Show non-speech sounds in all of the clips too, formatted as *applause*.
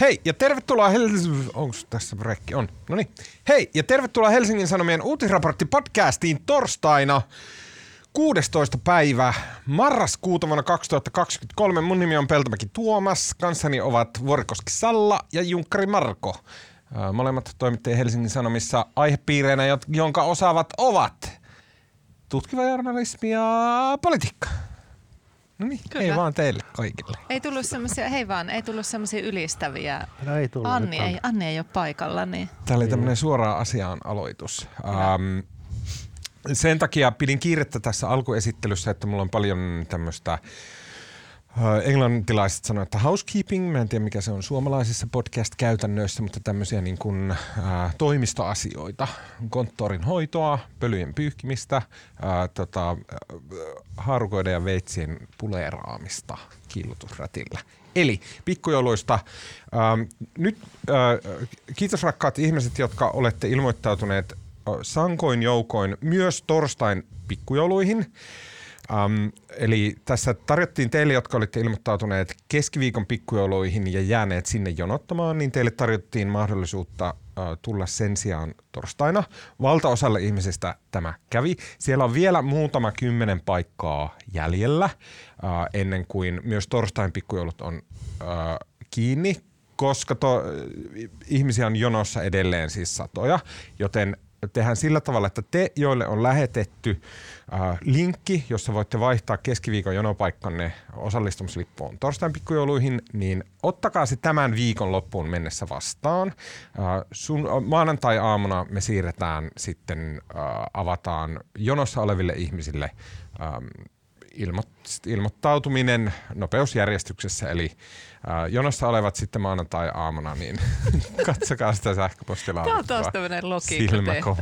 Hei ja tervetuloa Helsingin... Onko tässä brekki? On. No niin. Hei ja tervetuloa Helsingin Sanomien uutisraportti podcastiin torstaina 16. päivä marraskuuta vuonna 2023. Mun nimi on Peltomäki Tuomas. Kanssani ovat Vuorikoski Salla ja Junkkari Marko. Molemmat toimittajia Helsingin Sanomissa aihepiireinä, jonka osaavat ovat tutkiva journalismi ja politiikka. No niin, Kyllä. hei vaan teille kaikille. Ei tullut semmoisia, hei vaan, ei tullut semmoisia ylistäviä. No ei tullut. Anni ei, Anni ei ole paikalla. Niin. Tämä oli tämmöinen suoraan asiaan aloitus. Um, sen takia pidin kiirettä tässä alkuesittelyssä, että mulla on paljon tämmöistä englantilaiset sanoivat, että housekeeping, mä en tiedä mikä se on suomalaisissa podcast-käytännöissä, mutta tämmöisiä niin kuin, uh, toimistoasioita, konttorin hoitoa, pölyjen pyyhkimistä, uh, tota, uh, haarukoiden ja veitsien puleeraamista killutusrätillä. Eli pikkujouluista. Uh, nyt uh, kiitos rakkaat ihmiset, jotka olette ilmoittautuneet sankoin joukoin myös torstain pikkujouluihin. Um, eli tässä tarjottiin teille, jotka olitte ilmoittautuneet keskiviikon pikkujouluihin ja jääneet sinne jonottamaan, niin teille tarjottiin mahdollisuutta uh, tulla sen sijaan torstaina. Valtaosalle ihmisistä tämä kävi. Siellä on vielä muutama kymmenen paikkaa jäljellä uh, ennen kuin myös torstain pikkujoulut on uh, kiinni, koska to, ihmisiä on jonossa edelleen siis satoja, joten tehdään sillä tavalla, että te, joille on lähetetty äh, linkki, jossa voitte vaihtaa keskiviikon jonopaikkanne osallistumislippuun torstain pikkujouluihin, niin ottakaa se tämän viikon loppuun mennessä vastaan. Äh, sun, maanantai-aamuna me siirretään sitten, äh, avataan jonossa oleville ihmisille ähm, ilmo- ilmoittautuminen nopeusjärjestyksessä, eli äh, jonossa olevat sitten maanantai-aamuna, niin *laughs* katsokaa sitä sähköpostilaatikkoa. Tämä on taas tämmöinen logiikka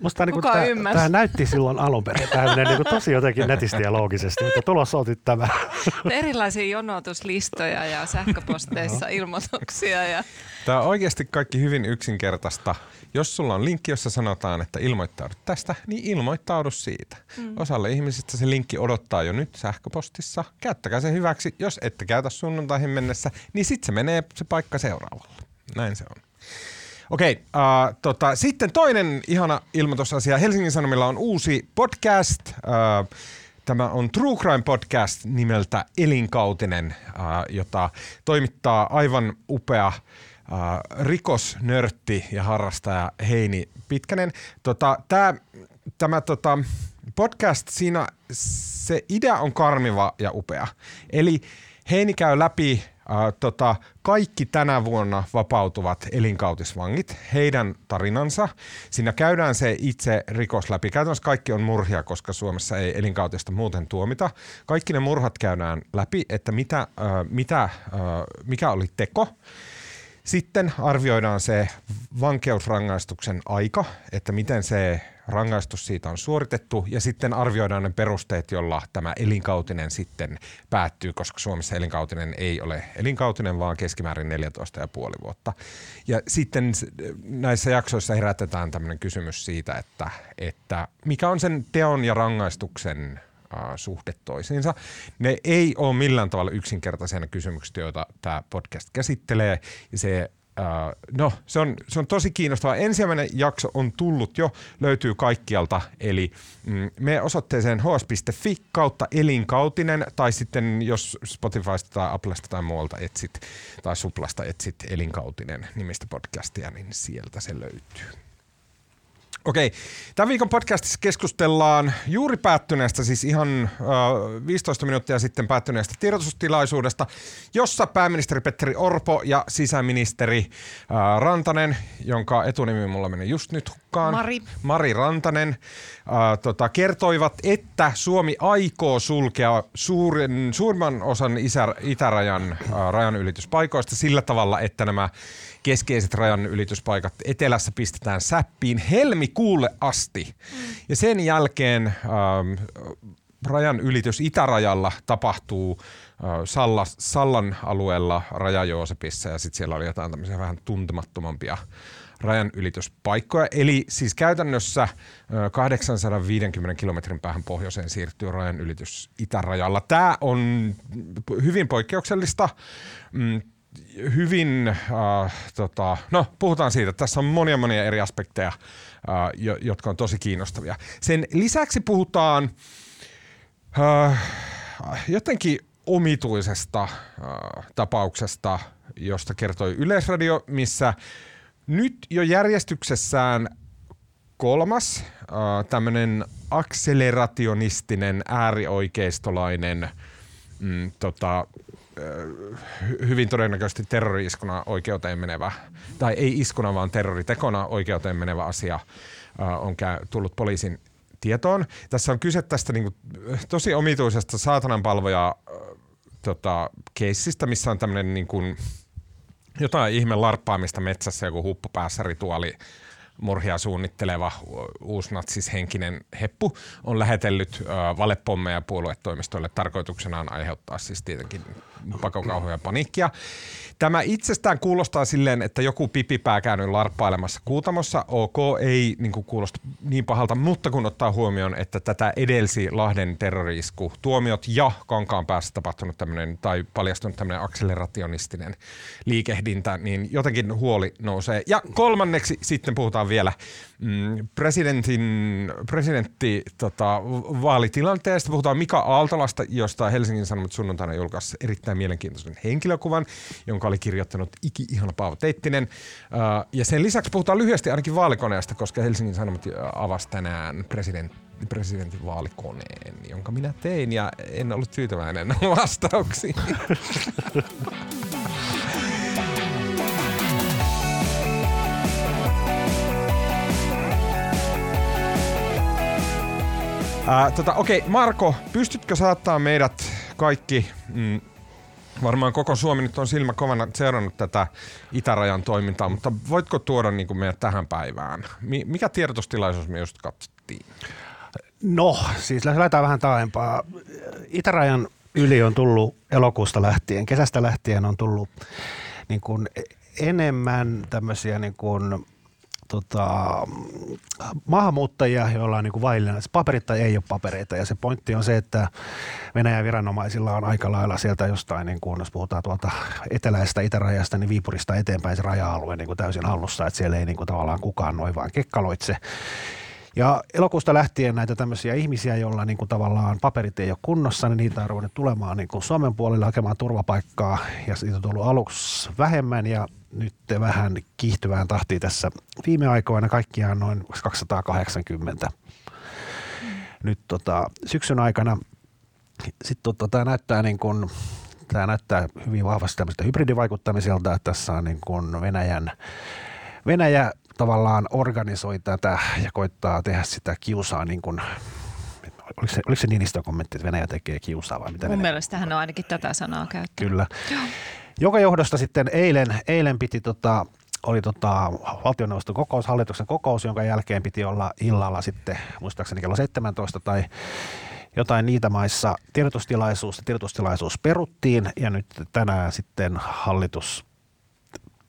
Musta niin tämä, tämä näytti silloin alun perin tämä niin tosi jotenkin netisti ja loogisesti, mutta tulossa oli tämä. Erilaisia jonotuslistoja ja sähköposteissa ilmoituksia. Ja... Tämä on oikeasti kaikki hyvin yksinkertaista. Jos sulla on linkki, jossa sanotaan, että ilmoittaudu tästä, niin ilmoittaudu siitä. Mm. Osalle ihmisistä se linkki odottaa jo nyt sähköpostissa. Käyttäkää se hyväksi. Jos ette käytä sunnuntaihin mennessä, niin sitten se menee se paikka seuraavalle. Näin se on. Okei, uh, tota, sitten toinen ihana ilmoitusasia. Helsingin Sanomilla on uusi podcast. Uh, Tämä on True Crime Podcast nimeltä Elinkautinen, uh, jota toimittaa aivan upea uh, rikosnörtti ja harrastaja Heini Pitkänen. Tota, tää, tämä tota, podcast, siinä se idea on karmiva ja upea. Eli Heini käy läpi Tota, kaikki tänä vuonna vapautuvat elinkautisvangit, heidän tarinansa. Siinä käydään se itse rikos läpi. Käytännössä kaikki on murhia, koska Suomessa ei elinkautista muuten tuomita. Kaikki ne murhat käydään läpi, että mitä, äh, mitä, äh, mikä oli teko. Sitten arvioidaan se vankeusrangaistuksen aika, että miten se rangaistus siitä on suoritettu ja sitten arvioidaan ne perusteet, jolla tämä elinkautinen sitten päättyy, koska Suomessa elinkautinen ei ole elinkautinen, vaan keskimäärin 14,5 vuotta. Ja sitten näissä jaksoissa herätetään tämmöinen kysymys siitä, että, että mikä on sen teon ja rangaistuksen suhde toisiinsa. Ne ei ole millään tavalla yksinkertaisia kysymyksiä, joita tämä podcast käsittelee. Se Uh, no, se on, se on tosi kiinnostavaa. Ensimmäinen jakso on tullut jo, löytyy kaikkialta, eli mm, me osoitteeseen hs.fi kautta elinkautinen, tai sitten jos Spotifysta tai Applesta tai muualta etsit, tai Suplasta etsit elinkautinen nimistä podcastia, niin sieltä se löytyy. Okei, tämän viikon podcastissa keskustellaan juuri päättyneestä, siis ihan uh, 15 minuuttia sitten päättyneestä tiedotustilaisuudesta, jossa pääministeri Petteri Orpo ja sisäministeri uh, Rantanen, jonka etunimi mulla menee just nyt hukkaan, Mari, Mari Rantanen, uh, tota, kertoivat, että Suomi aikoo sulkea suurin, suurimman osan isä, itärajan uh, rajanylityspaikoista sillä tavalla, että nämä keskeiset rajan ylityspaikat etelässä pistetään säppiin helmikuulle asti. Mm. Ja sen jälkeen ähm, rajan ylitys itärajalla tapahtuu äh, Salla, Sallan alueella Raja-Joosepissa ja sitten siellä oli jotain tämmöisiä vähän tuntemattomampia rajan ylityspaikkoja. Eli siis käytännössä 850 kilometrin päähän pohjoiseen siirtyy rajan ylitys itärajalla. Tämä on hyvin poikkeuksellista. Hyvin, äh, tota, no puhutaan siitä, tässä on monia monia eri aspekteja, äh, jo, jotka on tosi kiinnostavia. Sen lisäksi puhutaan äh, jotenkin omituisesta äh, tapauksesta, josta kertoi Yleisradio, missä nyt jo järjestyksessään kolmas äh, tämmöinen akselerationistinen äärioikeistolainen mm, tota, hyvin todennäköisesti terrori-iskuna oikeuteen menevä, tai ei iskuna, vaan terroritekona oikeuteen menevä asia on tullut poliisin tietoon. Tässä on kyse tästä niin kuin, tosi omituisesta saatananpalvoja tota, keissistä, missä on tämmöinen niin kuin, jotain ihme larppaamista metsässä, joku huppupäässä rituaali murhia suunnitteleva uusnatsishenkinen heppu on lähetellyt äh, valepommeja puoluetoimistoille tarkoituksenaan aiheuttaa siis tietenkin pakokauhuja ja paniikkia. Tämä itsestään kuulostaa silleen, että joku pipipää käynyt larppailemassa Kuutamossa. OK, ei niin kuin kuulosta niin pahalta, mutta kun ottaa huomioon, että tätä edelsi Lahden terrorisku, tuomiot ja Kankaan päässä tapahtunut tämmöinen tai paljastunut tämmöinen akselerationistinen liikehdintä, niin jotenkin huoli nousee. Ja kolmanneksi sitten puhutaan vielä mm, presidentin, presidentti tota, vaalitilanteesta. Puhutaan Mika Aaltolasta, josta Helsingin Sanomat sunnuntaina julkaisi erittäin mielenkiintoisen henkilökuvan, jonka oli kirjoittanut iki ihana Paavo Teittinen. Uh, ja sen lisäksi puhutaan lyhyesti ainakin vaalikoneesta, koska Helsingin Sanomat avasi tänään presidentti presidentin vaalikoneen, jonka minä tein ja en ollut tyytyväinen *laughs* vastauksiin. Ää, tota, okei, Marko, pystytkö saattaa meidät kaikki, mm, varmaan koko Suomi nyt on silmä kovana seurannut tätä itärajan toimintaa, mutta voitko tuoda niin meidät tähän päivään? Mikä tiedotustilaisuus me just katsottiin? No, siis lähdetään vähän taaempaa. Itärajan yli on tullut elokuusta lähtien, kesästä lähtien on tullut niin kuin enemmän tämmöisiä niin kuin tota, maahanmuuttajia, joilla on niin vaillinen paperit tai ei ole papereita. Ja se pointti on se, että Venäjän viranomaisilla on aika lailla sieltä jostain, niin kuin, jos puhutaan tuolta eteläisestä itärajasta, niin Viipurista eteenpäin se raja-alue niin kuin täysin hallussa, että siellä ei niin kuin tavallaan kukaan noin vaan kekkaloitse. Ja elokuusta lähtien näitä tämmöisiä ihmisiä, joilla niin kuin tavallaan paperit ei ole kunnossa, niin niitä on ruvennut tulemaan niin kuin Suomen puolelle hakemaan turvapaikkaa. Ja siitä on tullut aluksi vähemmän ja nyt vähän kiihtyvään tahtiin tässä viime aikoina kaikkiaan noin 280 nyt tota, syksyn aikana. Sitten tota, tämä näyttää niin kuin, tämä näyttää hyvin vahvasti tämmöistä hybridivaikuttamiselta, että tässä on niin kuin Venäjän, Venäjä tavallaan organisoi tätä ja koittaa tehdä sitä kiusaa niin kuin oliko se, oliko se Niinistön kommentti, että Venäjä tekee kiusaa vai mitä? Mun mielestä hän on ainakin tätä sanaa käyttänyt. Kyllä. Joka johdosta sitten eilen, eilen piti tota, oli tota, valtioneuvoston kokous, hallituksen kokous, jonka jälkeen piti olla illalla sitten muistaakseni kello 17 tai jotain niitä maissa tiedotustilaisuus. Tiedotustilaisuus peruttiin ja nyt tänään sitten hallitus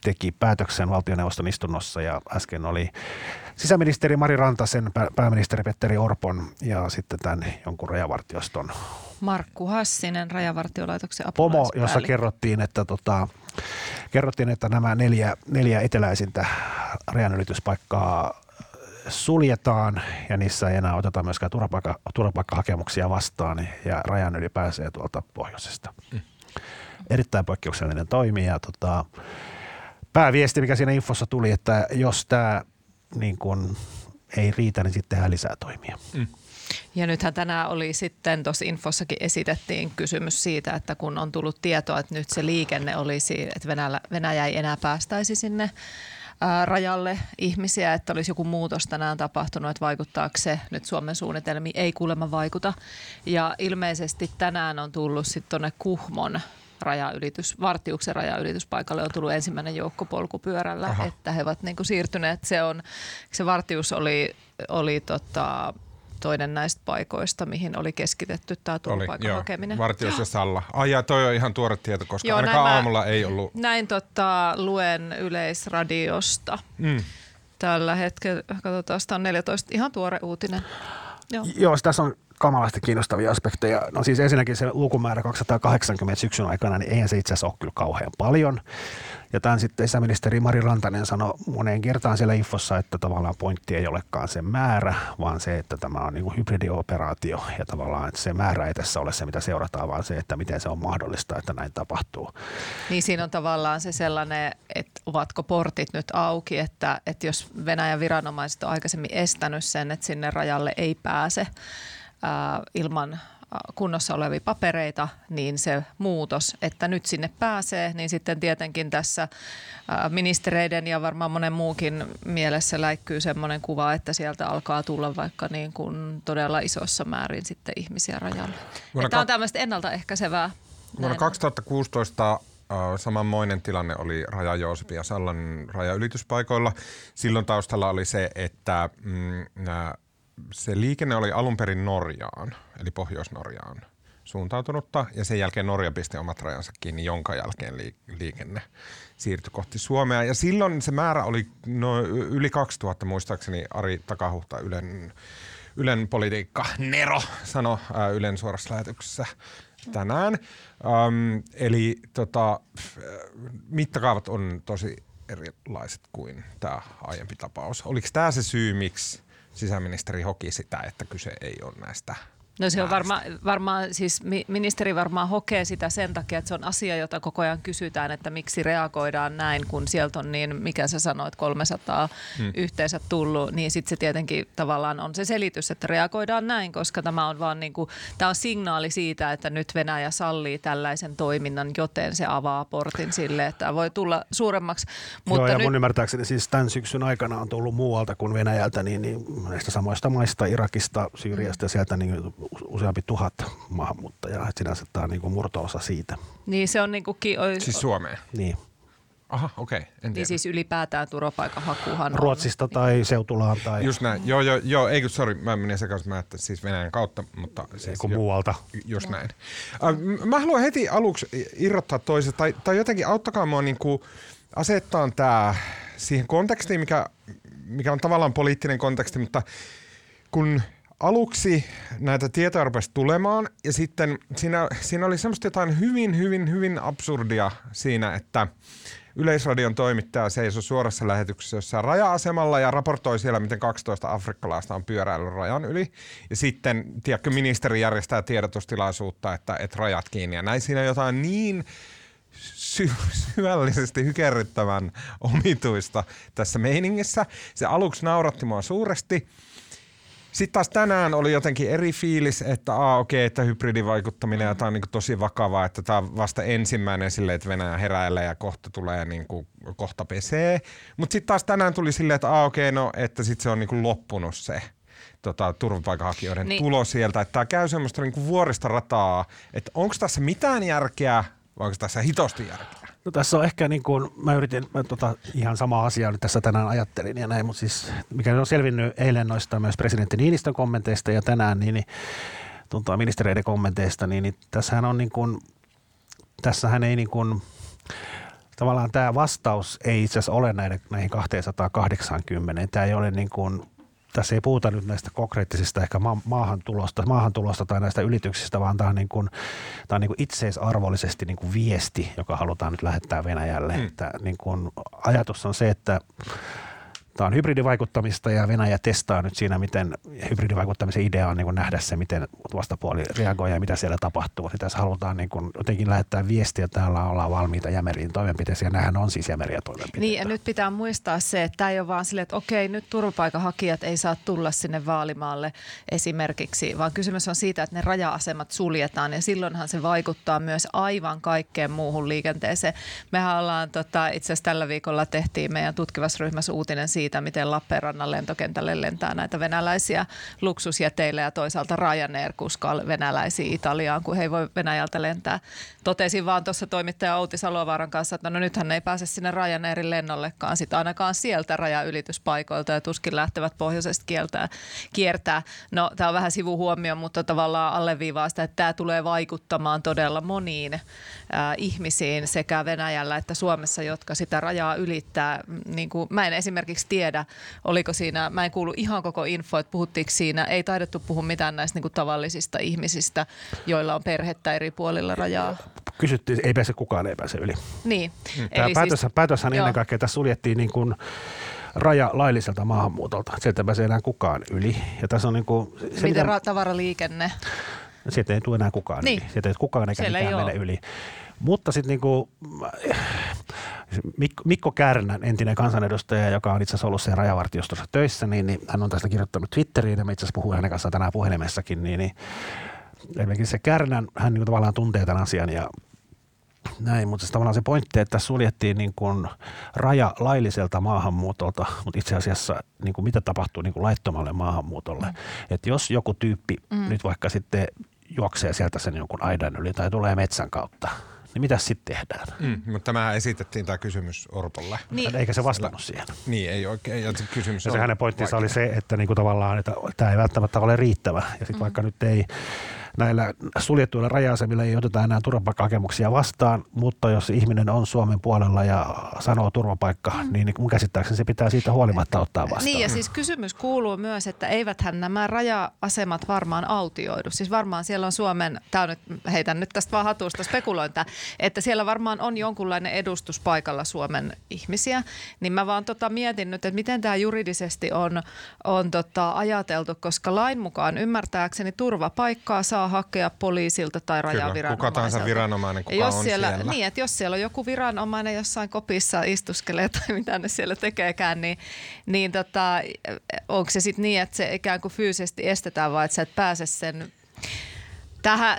teki päätöksen valtioneuvoston istunnossa ja äsken oli sisäministeri Mari Rantasen, pääministeri Petteri Orpon ja sitten tämän jonkun rajavartioston Markku Hassinen, Rajavartiolaitoksen Pomo, jossa kerrottiin, että, tota, kerrottiin, että nämä neljä, neljä eteläisintä rajanylityspaikkaa suljetaan ja niissä ei enää oteta myöskään turvapaikka, turvapaikkahakemuksia vastaan ja rajan yli pääsee tuolta pohjoisesta. Mm. Erittäin poikkeuksellinen toimi ja tota, pääviesti, mikä siinä infossa tuli, että jos tämä niin kun, ei riitä, niin sitten tehdään lisää toimia. Mm. Ja nythän tänään oli sitten, tuossa infossakin esitettiin kysymys siitä, että kun on tullut tietoa, että nyt se liikenne olisi, että Venäjä, Venäjä ei enää päästäisi sinne rajalle ihmisiä, että olisi joku muutos tänään tapahtunut, että vaikuttaako se nyt Suomen suunnitelmiin, ei kuulemma vaikuta. Ja ilmeisesti tänään on tullut sitten tuonne Kuhmon rajaylitys, Vartiuksen rajaylityspaikalle on tullut ensimmäinen joukko polkupyörällä, Aha. että he ovat niin kuin siirtyneet. Se, on, se Vartius oli, oli tota, toinen näistä paikoista, mihin oli keskitetty tämä turvapaikan hakeminen. Vartius ja Salla. Ai ja toi on ihan tuore tieto, koska joo, ainakaan näin aamulla mä, ei ollut. Näin tota, luen yleisradiosta. Mm. Tällä hetkellä, katsotaan, tämä on 14, ihan tuore uutinen. Joo, joo tässä on kamalasti kiinnostavia aspekteja. No siis ensinnäkin se lukumäärä 280 syksyn aikana, niin eihän se itse asiassa ole kyllä kauhean paljon. Ja tämän sitten sisäministeri Mari Rantanen sanoi moneen kertaan siellä infossa, että tavallaan pointti ei olekaan se määrä, vaan se, että tämä on niin kuin hybridioperaatio ja tavallaan että se määrä ei tässä ole se, mitä seurataan, vaan se, että miten se on mahdollista, että näin tapahtuu. Niin siinä on tavallaan se sellainen, että ovatko portit nyt auki, että, että jos Venäjän viranomaiset on aikaisemmin estänyt sen, että sinne rajalle ei pääse ää, ilman kunnossa olevia papereita, niin se muutos, että nyt sinne pääsee, niin sitten tietenkin tässä ministereiden ja varmaan monen muukin mielessä läikkyy semmoinen kuva, että sieltä alkaa tulla vaikka niin kuin todella isossa määrin sitten ihmisiä rajalle. Tämä on tämmöistä ennaltaehkäisevää. Vuonna 2016 samanmoinen tilanne oli Raja Joosepin ja Sallan rajaylityspaikoilla. Silloin taustalla oli se, että mm, se liikenne oli alun perin Norjaan, eli Pohjois-Norjaan suuntautunutta, ja sen jälkeen Norja pisti omat rajansa kiinni, jonka jälkeen liikenne siirtyi kohti Suomea. Ja silloin se määrä oli no, yli 2000, muistaakseni Ari Takahuhta Ylen, Ylen politiikka Nero sanoi äh, Ylen suorassa lähetyksessä tänään. Ähm, eli tota, mittakaavat on tosi erilaiset kuin tämä aiempi tapaus. Oliko tämä se syy, miksi sisäministeri hoki sitä, että kyse ei ole näistä No se on varmaan, varma, siis ministeri varmaan hokee sitä sen takia, että se on asia, jota koko ajan kysytään, että miksi reagoidaan näin, kun sieltä on niin, mikä sä sanoit, 300 hmm. yhteensä tullut, niin sitten se tietenkin tavallaan on se selitys, että reagoidaan näin, koska tämä on vaan niin kuin, tämä on signaali siitä, että nyt Venäjä sallii tällaisen toiminnan, joten se avaa portin sille, että voi tulla suuremmaksi. Mutta Joo, ja nyt... mun ymmärtääkseni siis tämän syksyn aikana on tullut muualta kuin Venäjältä, niin, niin näistä samoista maista, Irakista, Syyriasta ja sieltä niin useampi tuhat maahanmuuttajaa, että sinänsä tämä on niin kuin murto-osa siitä. Niin se on niin kuin... Ki- siis Suomeen? Niin. Aha, okei. Okay, en niin siis ylipäätään turvapaikanhakuhan Ruotsista on. tai Seutulaan tai... Just näin. Joo, joo, joo. Eikö, sori, mä menin sekaisin, mä että siis Venäjän kautta, mutta... Siis jo, muualta. Just näin. Äh, mä haluan heti aluksi irrottaa toisesta, tai, tai jotenkin auttakaa mua niin kuin asettaa tämä siihen kontekstiin, mikä, mikä on tavallaan poliittinen konteksti, mutta kun aluksi näitä tietoja rupesi tulemaan ja sitten siinä, siinä oli semmoista jotain hyvin, hyvin, hyvin absurdia siinä, että Yleisradion toimittaja seisoi suorassa lähetyksessä jossain raja-asemalla ja raportoi siellä, miten 12 afrikkalaista on pyöräillyt rajan yli. Ja sitten, tiedätkö, ministeri järjestää tiedotustilaisuutta, että, että rajat kiinni. Ja näin siinä jotain niin sy- syvällisesti hykerryttävän omituista tässä meiningissä. Se aluksi nauratti mua suuresti – sitten taas tänään oli jotenkin eri fiilis, että aa okei, okay, että hybridivaikuttaminen ja tämä on niin kuin tosi vakavaa, että tämä on vasta ensimmäinen silleen, että Venäjä heräilee ja kohta tulee niin kuin, kohta pesee. Mutta sitten taas tänään tuli silleen, että aa okei, okay, no että sitten se on niin kuin loppunut se tota, turvapaikanhakijoiden niin. tulo sieltä. Että tämä käy semmoista niin kuin vuorista rataa, että onko tässä mitään järkeä vai onko tässä hitosti järkeä? No tässä on ehkä niin kuin, mä yritin, mä tota, ihan sama asia nyt tässä tänään ajattelin ja näin, mutta siis mikä on selvinnyt eilen noista myös presidentti Niinistön kommenteista ja tänään niin, niin tuntuu ministereiden kommenteista, niin, niin tässähän on niin kuin, tässähän ei niin kuin, tavallaan tämä vastaus ei itse asiassa ole näiden, näihin 280. Tämä ei ole niin kuin tässä ei puhuta nyt näistä konkreettisista ehkä ma- maahantulosta, maahantulosta tai näistä ylityksistä, vaan tämä on, niin kuin, tämä on niin kuin itseisarvollisesti niin kuin viesti, joka halutaan nyt lähettää Venäjälle. Hmm. Että niin kuin ajatus on se, että Tämä on hybridivaikuttamista ja Venäjä testaa nyt siinä, miten hybridivaikuttamisen idea on niin kuin nähdä se, miten vastapuoli reagoi ja mitä siellä tapahtuu. Ja tässä halutaan niin kuin jotenkin lähettää viestiä, että täällä ollaan valmiita jämeriin toimenpiteisiin ja nämähän on siis jämeriä toimenpiteitä. Niin ja nyt pitää muistaa se, että tämä ei ole vaan sille, että okei nyt turvapaikanhakijat ei saa tulla sinne vaalimaalle esimerkiksi, vaan kysymys on siitä, että ne raja-asemat suljetaan ja silloinhan se vaikuttaa myös aivan kaikkeen muuhun liikenteeseen. Mehän ollaan tota, itse asiassa tällä viikolla tehtiin meidän tutkivassa ryhmässä uutinen siitä, siitä, miten Lappeenrannan lentokentälle lentää näitä venäläisiä luksusjäteillä ja toisaalta Ryanair kuskaa venäläisiä Italiaan, kun he ei voi Venäjältä lentää. Totesin vaan tuossa toimittaja Outi Salovaaran kanssa, että no nythän ei pääse sinne Ryanairin lennollekaan sit ainakaan sieltä rajaylityspaikoilta ja tuskin lähtevät pohjoisesta kieltää, kiertää. No tämä on vähän sivuhuomio, mutta tavallaan alleviivaa sitä, että tämä tulee vaikuttamaan todella moniin äh, ihmisiin sekä Venäjällä että Suomessa, jotka sitä rajaa ylittää. Niin kuin, mä en esimerkiksi tiedä, oliko siinä, mä en kuulu ihan koko info, että puhuttiinko siinä, ei taidettu puhua mitään näistä niin kuin tavallisista ihmisistä, joilla on perhettä eri puolilla rajaa. Kysyttiin, ei pääse kukaan, ei pääse yli. Niin. Tämä Eli päätös, siis, päätöshän joo. ennen kaikkea tässä suljettiin niin kuin raja lailliselta maahanmuutolta. Sieltä pääsee enää kukaan yli. Ja tässä on niin kuin, se, Miten mitä, tavaraliikenne? Sieltä ei tule enää kukaan niin. yli. Sieltä ei kukaan eikä Siellä mikään mene yli. Mutta sitten niinku, Mikko Kärnän, entinen kansanedustaja, joka on itse asiassa ollut siellä rajavartiostossa töissä, niin, niin hän on tästä kirjoittanut Twitteriin ja me itse asiassa puhuin hänen kanssaan tänään puhelimessakin, niin, niin esimerkiksi se Kärnän, hän niin tavallaan tuntee tämän asian ja näin, mutta se tavallaan se pointti, että suljettiin niin kuin raja lailliselta maahanmuutolta, mutta itse asiassa niin kuin mitä tapahtuu niin kuin laittomalle maahanmuutolle. Mm. Että jos joku tyyppi mm. nyt vaikka sitten juoksee sieltä sen jonkun aidan yli tai tulee metsän kautta, niin mitä sitten tehdään? Mm, mutta tämä esitettiin tämä kysymys Orpolle. Niin. Eikä se vastannut siihen. Niin, ei oikein. Ja se kysymys ja se hänen pointtinsa oli se, että niinku tavallaan että tämä ei välttämättä ole riittävä. Ja sitten mm. vaikka nyt ei näillä suljettuilla raja-asemilla ei oteta enää turvapaikkahakemuksia vastaan, mutta jos ihminen on Suomen puolella ja sanoo turvapaikka, mm. niin mun käsittääkseni se pitää siitä huolimatta ottaa vastaan. Niin ja siis kysymys kuuluu myös, että eiväthän nämä raja-asemat varmaan autioidu. Siis varmaan siellä on Suomen, tämä nyt, heitän nyt tästä vaan hatusta spekulointa, että siellä varmaan on jonkunlainen edustus paikalla Suomen ihmisiä. Niin mä vaan tota mietin nyt, että miten tämä juridisesti on, on tota ajateltu, koska lain mukaan ymmärtääkseni turvapaikkaa saa saa hakea poliisilta tai rajaviranomaiselta. kuka tahansa viranomainen, kuka jos on siellä, siellä. Niin, että jos siellä on joku viranomainen jossain kopissa istuskelee tai *laughs* mitä ne siellä tekeekään, niin, niin tota, onko se sitten niin, että se ikään kuin fyysisesti estetään vai että sä et pääse sen Tähän,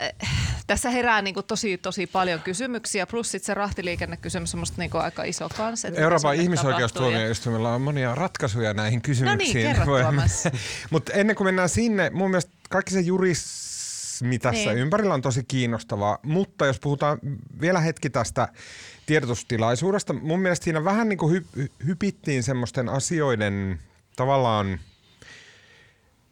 tässä herää niin kuin tosi, tosi paljon kysymyksiä, plus sitten se rahtiliikennekysymys on niin kuin aika iso kanssa. Euroopan ihmisoikeustuomioistuimella on monia ratkaisuja näihin kysymyksiin. No niin, *laughs* *laughs* Mutta ennen kuin mennään sinne, mun mielestä kaikki se juris mekanismi tässä niin. ympärillä on tosi kiinnostavaa, mutta jos puhutaan vielä hetki tästä tiedotustilaisuudesta, mun mielestä siinä vähän niin kuin hy- hypittiin semmoisten asioiden tavallaan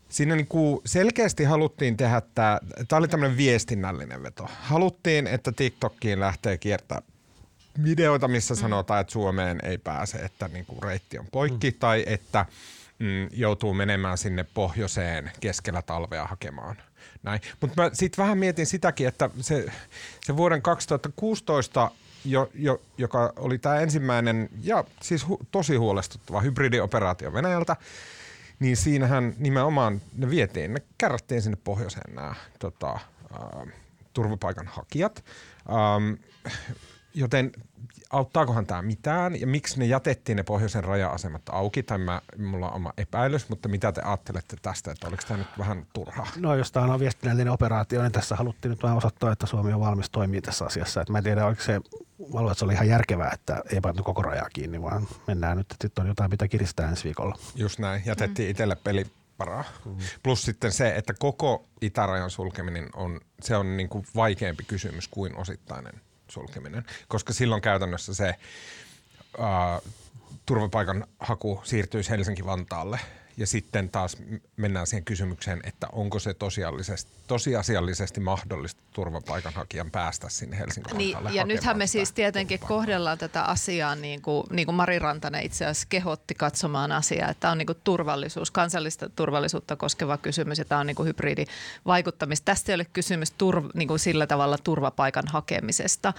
Siinä niin kuin selkeästi haluttiin tehdä tämä, tämä oli tämmöinen viestinnällinen veto. Haluttiin, että TikTokkiin lähtee kiertää videoita, missä mm. sanotaan, että Suomeen ei pääse, että niin kuin reitti on poikki mm. tai että mm, joutuu menemään sinne pohjoiseen keskellä talvea hakemaan näin. Mutta mä sitten vähän mietin sitäkin, että se, se vuoden 2016 jo, jo, joka oli tämä ensimmäinen ja siis hu, tosi huolestuttava hybridioperaatio Venäjältä, niin siinähän nimenomaan ne vietiin, ne kärrättiin sinne pohjoiseen nämä tota, äh, turvapaikanhakijat. Ähm, joten auttaakohan tämä mitään ja miksi ne jätettiin ne pohjoisen raja-asemat auki, tai mä, mulla on oma epäilys, mutta mitä te ajattelette tästä, että oliko tämä nyt vähän turhaa? No jos tämä on viestinnällinen operaatio, niin tässä haluttiin nyt vähän osoittaa, että Suomi on valmis toimia tässä asiassa. Et mä en tiedä, oliko se, mä luulen, että se oli ihan järkevää, että ei pantu koko rajaa kiinni, vaan mennään nyt, että sitten on jotain, mitä kiristää ensi viikolla. Just näin, jätettiin mm. itselle peli paraa. Mm. Plus sitten se, että koko itärajan sulkeminen on, se on niin kuin vaikeampi kysymys kuin osittainen sulkeminen, koska silloin käytännössä se ää, turvapaikan haku siirtyisi Helsinki-Vantaalle – ja sitten taas mennään siihen kysymykseen, että onko se tosiasiallisesti, tosiasiallisesti mahdollista turvapaikanhakijan päästä sinne Helsingin niin, Ja nythän me siis tietenkin kohdellaan tätä asiaa niin kuin, niin kuin Mari Rantanen itse asiassa kehotti katsomaan asiaa, että tämä on niin kuin turvallisuus, kansallista turvallisuutta koskeva kysymys ja tämä on niin kuin hybridivaikuttamista. Tästä ei ole kysymys turv, niin kuin sillä tavalla turvapaikan hakemisesta,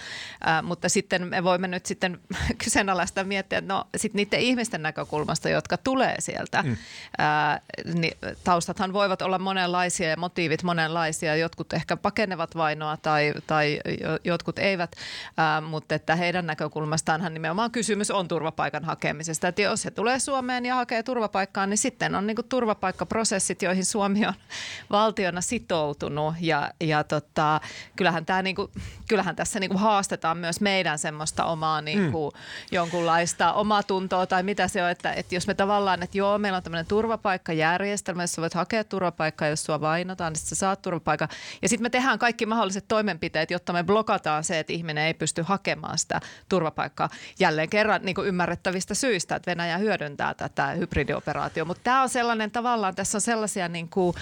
äh, mutta sitten me voimme nyt sitten *laughs* kyseenalaista miettiä, että no sitten niiden ihmisten näkökulmasta, jotka tulee sieltä, mm ää, niin taustathan voivat olla monenlaisia ja motiivit monenlaisia. Jotkut ehkä pakenevat vainoa tai, tai jotkut eivät, ää, mutta että heidän näkökulmastaanhan nimenomaan kysymys on turvapaikan hakemisesta. Että jos he tulee Suomeen ja hakee turvapaikkaa, niin sitten on niin turvapaikkaprosessit, joihin Suomi on *laughs* valtiona sitoutunut ja, ja tota, kyllähän, tämä niin kuin, kyllähän tässä niin kuin haastetaan myös meidän semmoista omaa niin kuin, mm. jonkunlaista omatuntoa tai mitä se on, että, että jos me tavallaan, että joo, meillä on tämmöinen turvapaikkajärjestelmä, jossa voit hakea turvapaikkaa, jos sua vainotaan, niin sä saat turvapaikan. Ja sitten me tehdään kaikki mahdolliset toimenpiteet, jotta me blokataan se, että ihminen ei pysty hakemaan sitä turvapaikkaa jälleen kerran niin kuin ymmärrettävistä syistä, että Venäjä hyödyntää tätä hybridioperaatio. Mutta tämä on sellainen tavallaan, tässä on sellaisia niin kuin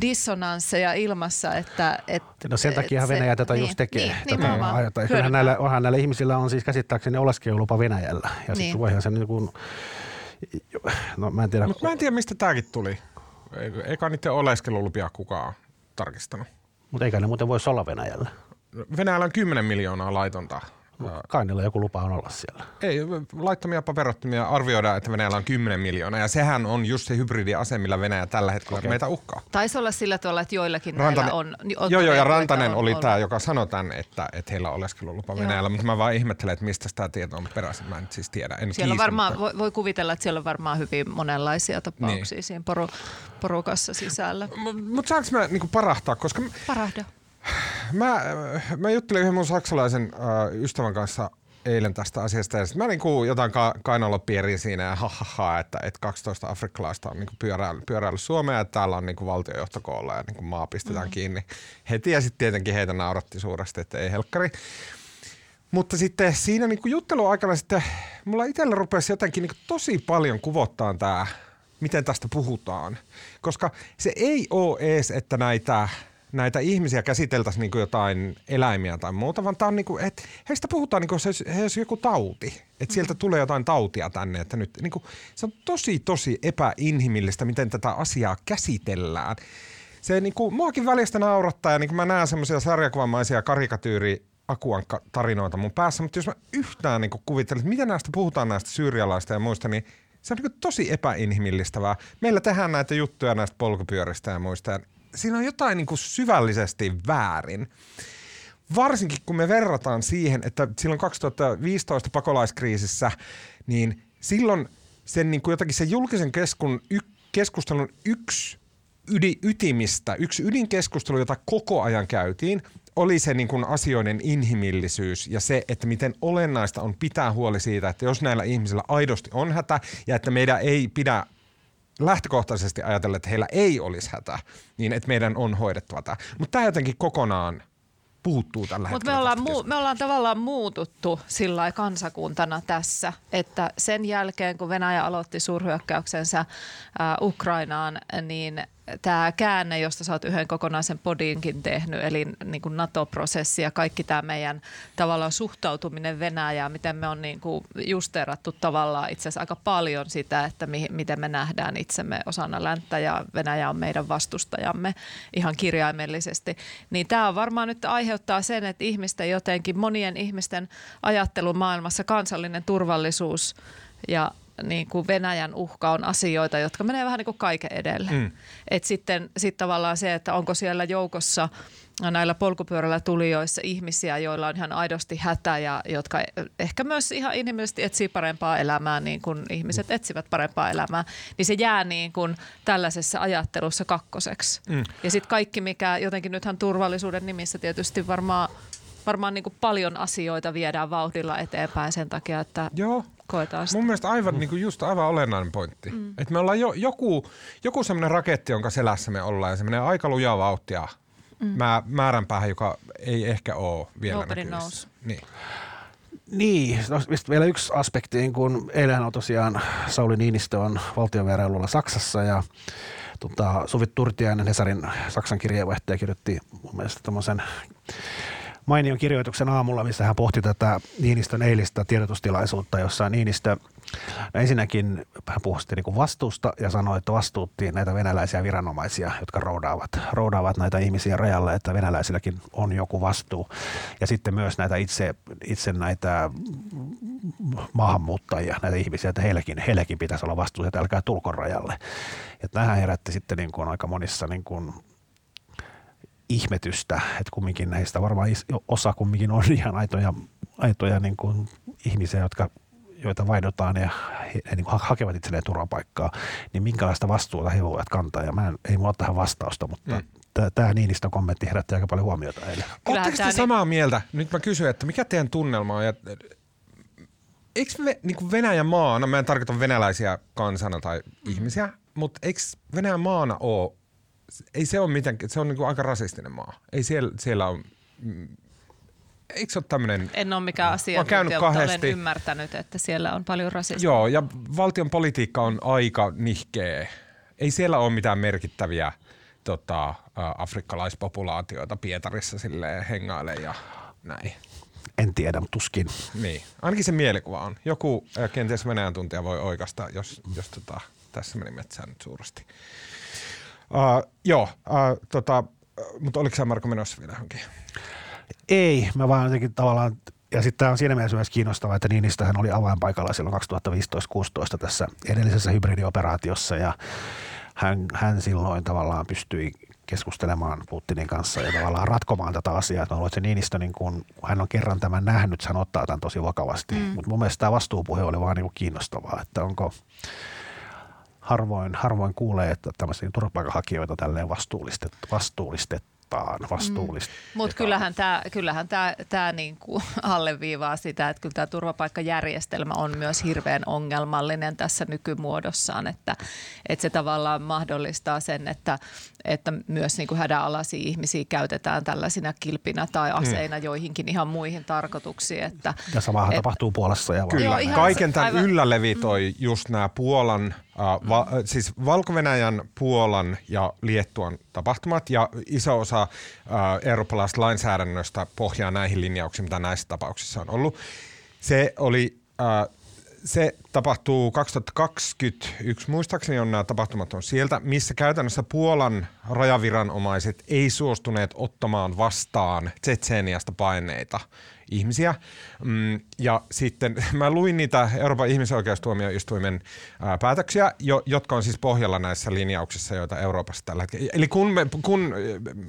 dissonansseja ilmassa, että... että no sen takia Venäjä se, tätä niin, just tekee. Niin, tätä niin, näillä, onhan näillä ihmisillä on siis käsittääkseni oleskelulupa Venäjällä. Ja niin. sitten voihan se niin kuin No mä en tiedä. Mutta mä en tiedä, mistä tämäkin tuli. Eikä niiden oleskelulupia kukaan tarkistanut. Mutta eikä ne muuten voisi olla Venäjällä. Venäjällä on 10 miljoonaa laitonta Kai niillä joku lupa on olla siellä. Ei, laittomia paperottomia arvioidaan, että Venäjällä on 10 miljoonaa ja sehän on just se hybridiase, millä Venäjä tällä hetkellä okay. meitä uhkaa. Taisi olla sillä tavalla, että joillakin Rantanen, on, on... Joo, joo, ja Rantanen on, oli on, tämä, joka sanoi tämän, että, että heillä on oleskelulupa joo. Venäjällä, mutta mä vaan ihmettelen, että mistä tämä tieto on peräisin. Mä en siis tiedä. En siellä on varmaan, voi, voi, kuvitella, että siellä on varmaan hyvin monenlaisia tapauksia niin. siinä poru, porukassa sisällä. Mutta mut saanko mä niinku parahtaa, koska... Parahda. Mä, mä juttelin yhden mun saksalaisen äh, ystävän kanssa eilen tästä asiasta. Ja mä niinku jotain ka- kainalla pierin siinä ja ha, ha, ha että, että 12 afrikkalaista on niinku pyöräillyt, pyöräillyt Suomea ja täällä on niinku valtiojohtokoolla ja niinku maa pistetään mm. kiinni heti. Ja sitten tietenkin heitä nauratti suuresti, että ei helkkari. Mutta sitten siinä niinku jutteluaikana sitten mulla itsellä rupesi jotenkin niinku tosi paljon kuvottaa tämä, miten tästä puhutaan. Koska se ei ole ees, että näitä näitä ihmisiä käsiteltäisiin niin kuin jotain eläimiä tai muuta, vaan tämä on niin kuin, että heistä puhutaan niin kuin se, he olisi joku tauti. Että sieltä mm. tulee jotain tautia tänne. Että nyt, niin kuin, se on tosi, tosi epäinhimillistä, miten tätä asiaa käsitellään. Se niin kuin, muakin välistä naurattaa ja niin kuin mä näen semmoisia sarjakuvamaisia karikatyyri tarinoita mun päässä, mutta jos mä yhtään niin kuvittelen, että miten näistä puhutaan näistä syyrialaista ja muista, niin se on niin tosi epäinhimillistävää. Meillä tehdään näitä juttuja näistä polkupyöristä ja muista. Ja siinä on jotain niin kuin syvällisesti väärin. Varsinkin kun me verrataan siihen, että silloin 2015 pakolaiskriisissä, niin silloin sen niin kuin jotakin sen julkisen keskun, y, keskustelun yksi ydi, ytimistä, yksi ydinkeskustelu, jota koko ajan käytiin, oli se niin kuin asioiden inhimillisyys ja se, että miten olennaista on pitää huoli siitä, että jos näillä ihmisillä aidosti on hätä ja että meidän ei pidä lähtökohtaisesti ajatella, että heillä ei olisi hätä, niin että meidän on hoidettava tämä. Mutta tämä jotenkin kokonaan puuttuu tällä Mutta me ollaan, muu, me ollaan tavallaan muututtu sillä kansakuntana tässä, että sen jälkeen kun Venäjä aloitti suurhyökkäyksensä äh, Ukrainaan, niin tämä käänne, josta sä oot yhden kokonaisen podinkin tehnyt, eli niin kuin NATO-prosessi ja kaikki tämä meidän tavallaan suhtautuminen Venäjään, miten me on niin kuin justeerattu tavallaan itse asiassa aika paljon sitä, että mi- miten me nähdään itsemme osana länttä ja Venäjä on meidän vastustajamme ihan kirjaimellisesti. Niin tämä varmaan nyt aiheuttaa sen, että ihmisten jotenkin, monien ihmisten ajattelumaailmassa kansallinen turvallisuus ja niin kuin Venäjän uhka on asioita, jotka menee vähän niin kuin kaiken edelle. Mm. Et sitten sit tavallaan se, että onko siellä joukossa näillä polkupyörällä tulijoissa ihmisiä, joilla on ihan aidosti hätä ja jotka ehkä myös ihan inhimillisesti etsii parempaa elämää, niin kuin ihmiset etsivät parempaa elämää, niin se jää niin kuin tällaisessa ajattelussa kakkoseksi. Mm. Ja sitten kaikki, mikä jotenkin nythän turvallisuuden nimissä tietysti varmaan varmaan niin kuin paljon asioita viedään vauhdilla eteenpäin sen takia, että Joo koetaan sitä. Mun mielestä aivan, mm. niin kuin just aivan olennainen pointti. Mm. Että me ollaan jo, joku, joku semmoinen raketti, jonka selässä me ollaan ja semmoinen aika lujaa vauhtia mm. mä, määränpäähän, joka ei ehkä ole vielä näkyvissä. Niin. Niin, no, vielä yksi aspekti, niin kun eilen on tosiaan Sauli Niinistö on valtiovierailulla Saksassa ja tota, Suvi Turtiainen, Hesarin Saksan kirjeenvaihtaja, kirjoitti mun mielestä tämmöisen mainion kirjoituksen aamulla, missä hän pohti tätä Niinistön eilistä tiedotustilaisuutta, jossa Niinistö no ensinnäkin hän puhui niin vastuusta ja sanoi, että vastuutti näitä venäläisiä viranomaisia, jotka roudaavat, roudaavat näitä ihmisiä rajalle, että venäläisilläkin on joku vastuu. Ja sitten myös näitä itse, itse näitä maahanmuuttajia, näitä ihmisiä, että heilläkin, heilläkin pitäisi olla vastuu, että älkää tulko rajalle. Ja tähän herätti sitten niin kuin aika monissa niin kuin ihmetystä, että kumminkin näistä varmaan osa kumminkin on ihan aitoja, aitoja niin kuin ihmisiä, jotka joita vaihdotaan ja he, he niin hakevat itselleen turvapaikkaa, niin minkälaista vastuuta he voivat kantaa. Ja mä en, ei mulla ole tähän vastausta, mutta mm. tämä Niinistön kommentti herätti aika paljon huomiota eilen. Oletteko te niin... samaa mieltä? Nyt mä kysyn, että mikä teidän tunnelma on? Ja, eikö me, niin kuin Venäjän maana, mä en tarkoita venäläisiä kansana tai ihmisiä, mutta eikö Venäjän maana ole ei se ole mitenkään, se on niin kuin aika rasistinen maa. Ei siellä, siellä ole, mm, eikö se ole tämmöinen? En ole mikään asia, mutta olen ymmärtänyt, että siellä on paljon rasismia. Joo, ja valtion politiikka on aika nihkeä. Ei siellä ole mitään merkittäviä tota, afrikkalaispopulaatioita Pietarissa sille hengaile ja näin. En tiedä, mutta tuskin. Niin, ainakin se mielikuva on. Joku kenties Venäjän tuntija voi oikasta, jos, jos tota, tässä meni metsään nyt suuresti. Uh, joo, uh, tota, mutta oliko sä Marko menossa vielä johonkin? Ei, mä vaan jotenkin tavallaan, ja sitten tämä on siinä mielessä myös kiinnostavaa, että Niinistöhän oli avainpaikalla silloin 2015-2016 tässä edellisessä hybridioperaatiossa ja hän, hän silloin tavallaan pystyi keskustelemaan Putinin kanssa ja tavallaan ratkomaan tätä asiaa. Että että se Niinistö, niin kun hän on kerran tämän nähnyt, hän ottaa tämän tosi vakavasti. Mm. Mutta mun mielestä tämä vastuupuhe oli vaan niin kiinnostavaa, että onko harvoin, harvoin kuulee, että tämmöisiä turvapaikanhakijoita tälleen vastuullistet, vastuullistet, vastuullistaan, vastuullisesti. Mm. Mutta kyllähän tämä kyllähän tää, tää niinku *laughs* alleviivaa sitä, että kyllä tämä turvapaikkajärjestelmä on myös hirveän ongelmallinen tässä nykymuodossaan, että, että se tavallaan mahdollistaa sen, että, että myös niinku hädänalaisia ihmisiä käytetään tällaisina kilpinä tai mm. aseina mm. joihinkin ihan muihin tarkoituksiin. Että, ja samahan et, tapahtuu Puolassa ja Kyllä, Joo, kaiken tämän aivan, yllä levitoi mm. just nämä Puolan – Uh, va, siis Valko-Venäjän, Puolan ja Liettuan tapahtumat ja iso osa uh, eurooppalaisesta lainsäädännöstä pohjaa näihin linjauksiin, mitä näissä tapauksissa on ollut. Se oli uh, se tapahtuu 2021, muistaakseni on nämä tapahtumat on sieltä, missä käytännössä Puolan rajaviranomaiset ei suostuneet ottamaan vastaan Tsetseeniasta paineita ihmisiä. Mm, ja sitten *laughs* mä luin niitä Euroopan ihmisoikeustuomioistuimen ää, päätöksiä, jo, jotka on siis pohjalla näissä linjauksissa, joita Euroopassa tällä hetkellä. Eli kun, me, kun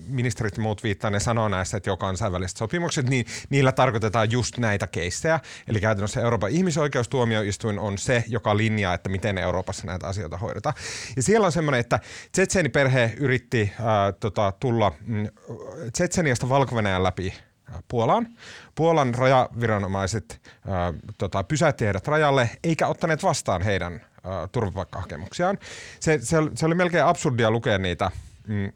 ministerit muut viittaa, ne sanoo näissä, että jo kansainväliset sopimukset, niin niillä tarkoitetaan just näitä keissejä. Eli käytännössä Euroopan ihmisoikeustuomioistuin on se, joka linjaa, että miten Euroopassa näitä asioita hoidetaan. Ja siellä on semmoinen, että Tsetseeni-perhe yritti ää, tota, tulla mm, Tsetseniasta valko läpi Puolaan. Puolan rajaviranomaiset äh, tota, pysäytti heidät rajalle eikä ottaneet vastaan heidän äh, turvapaikkahakemuksiaan. Se, se, se oli melkein absurdia lukea niitä mm,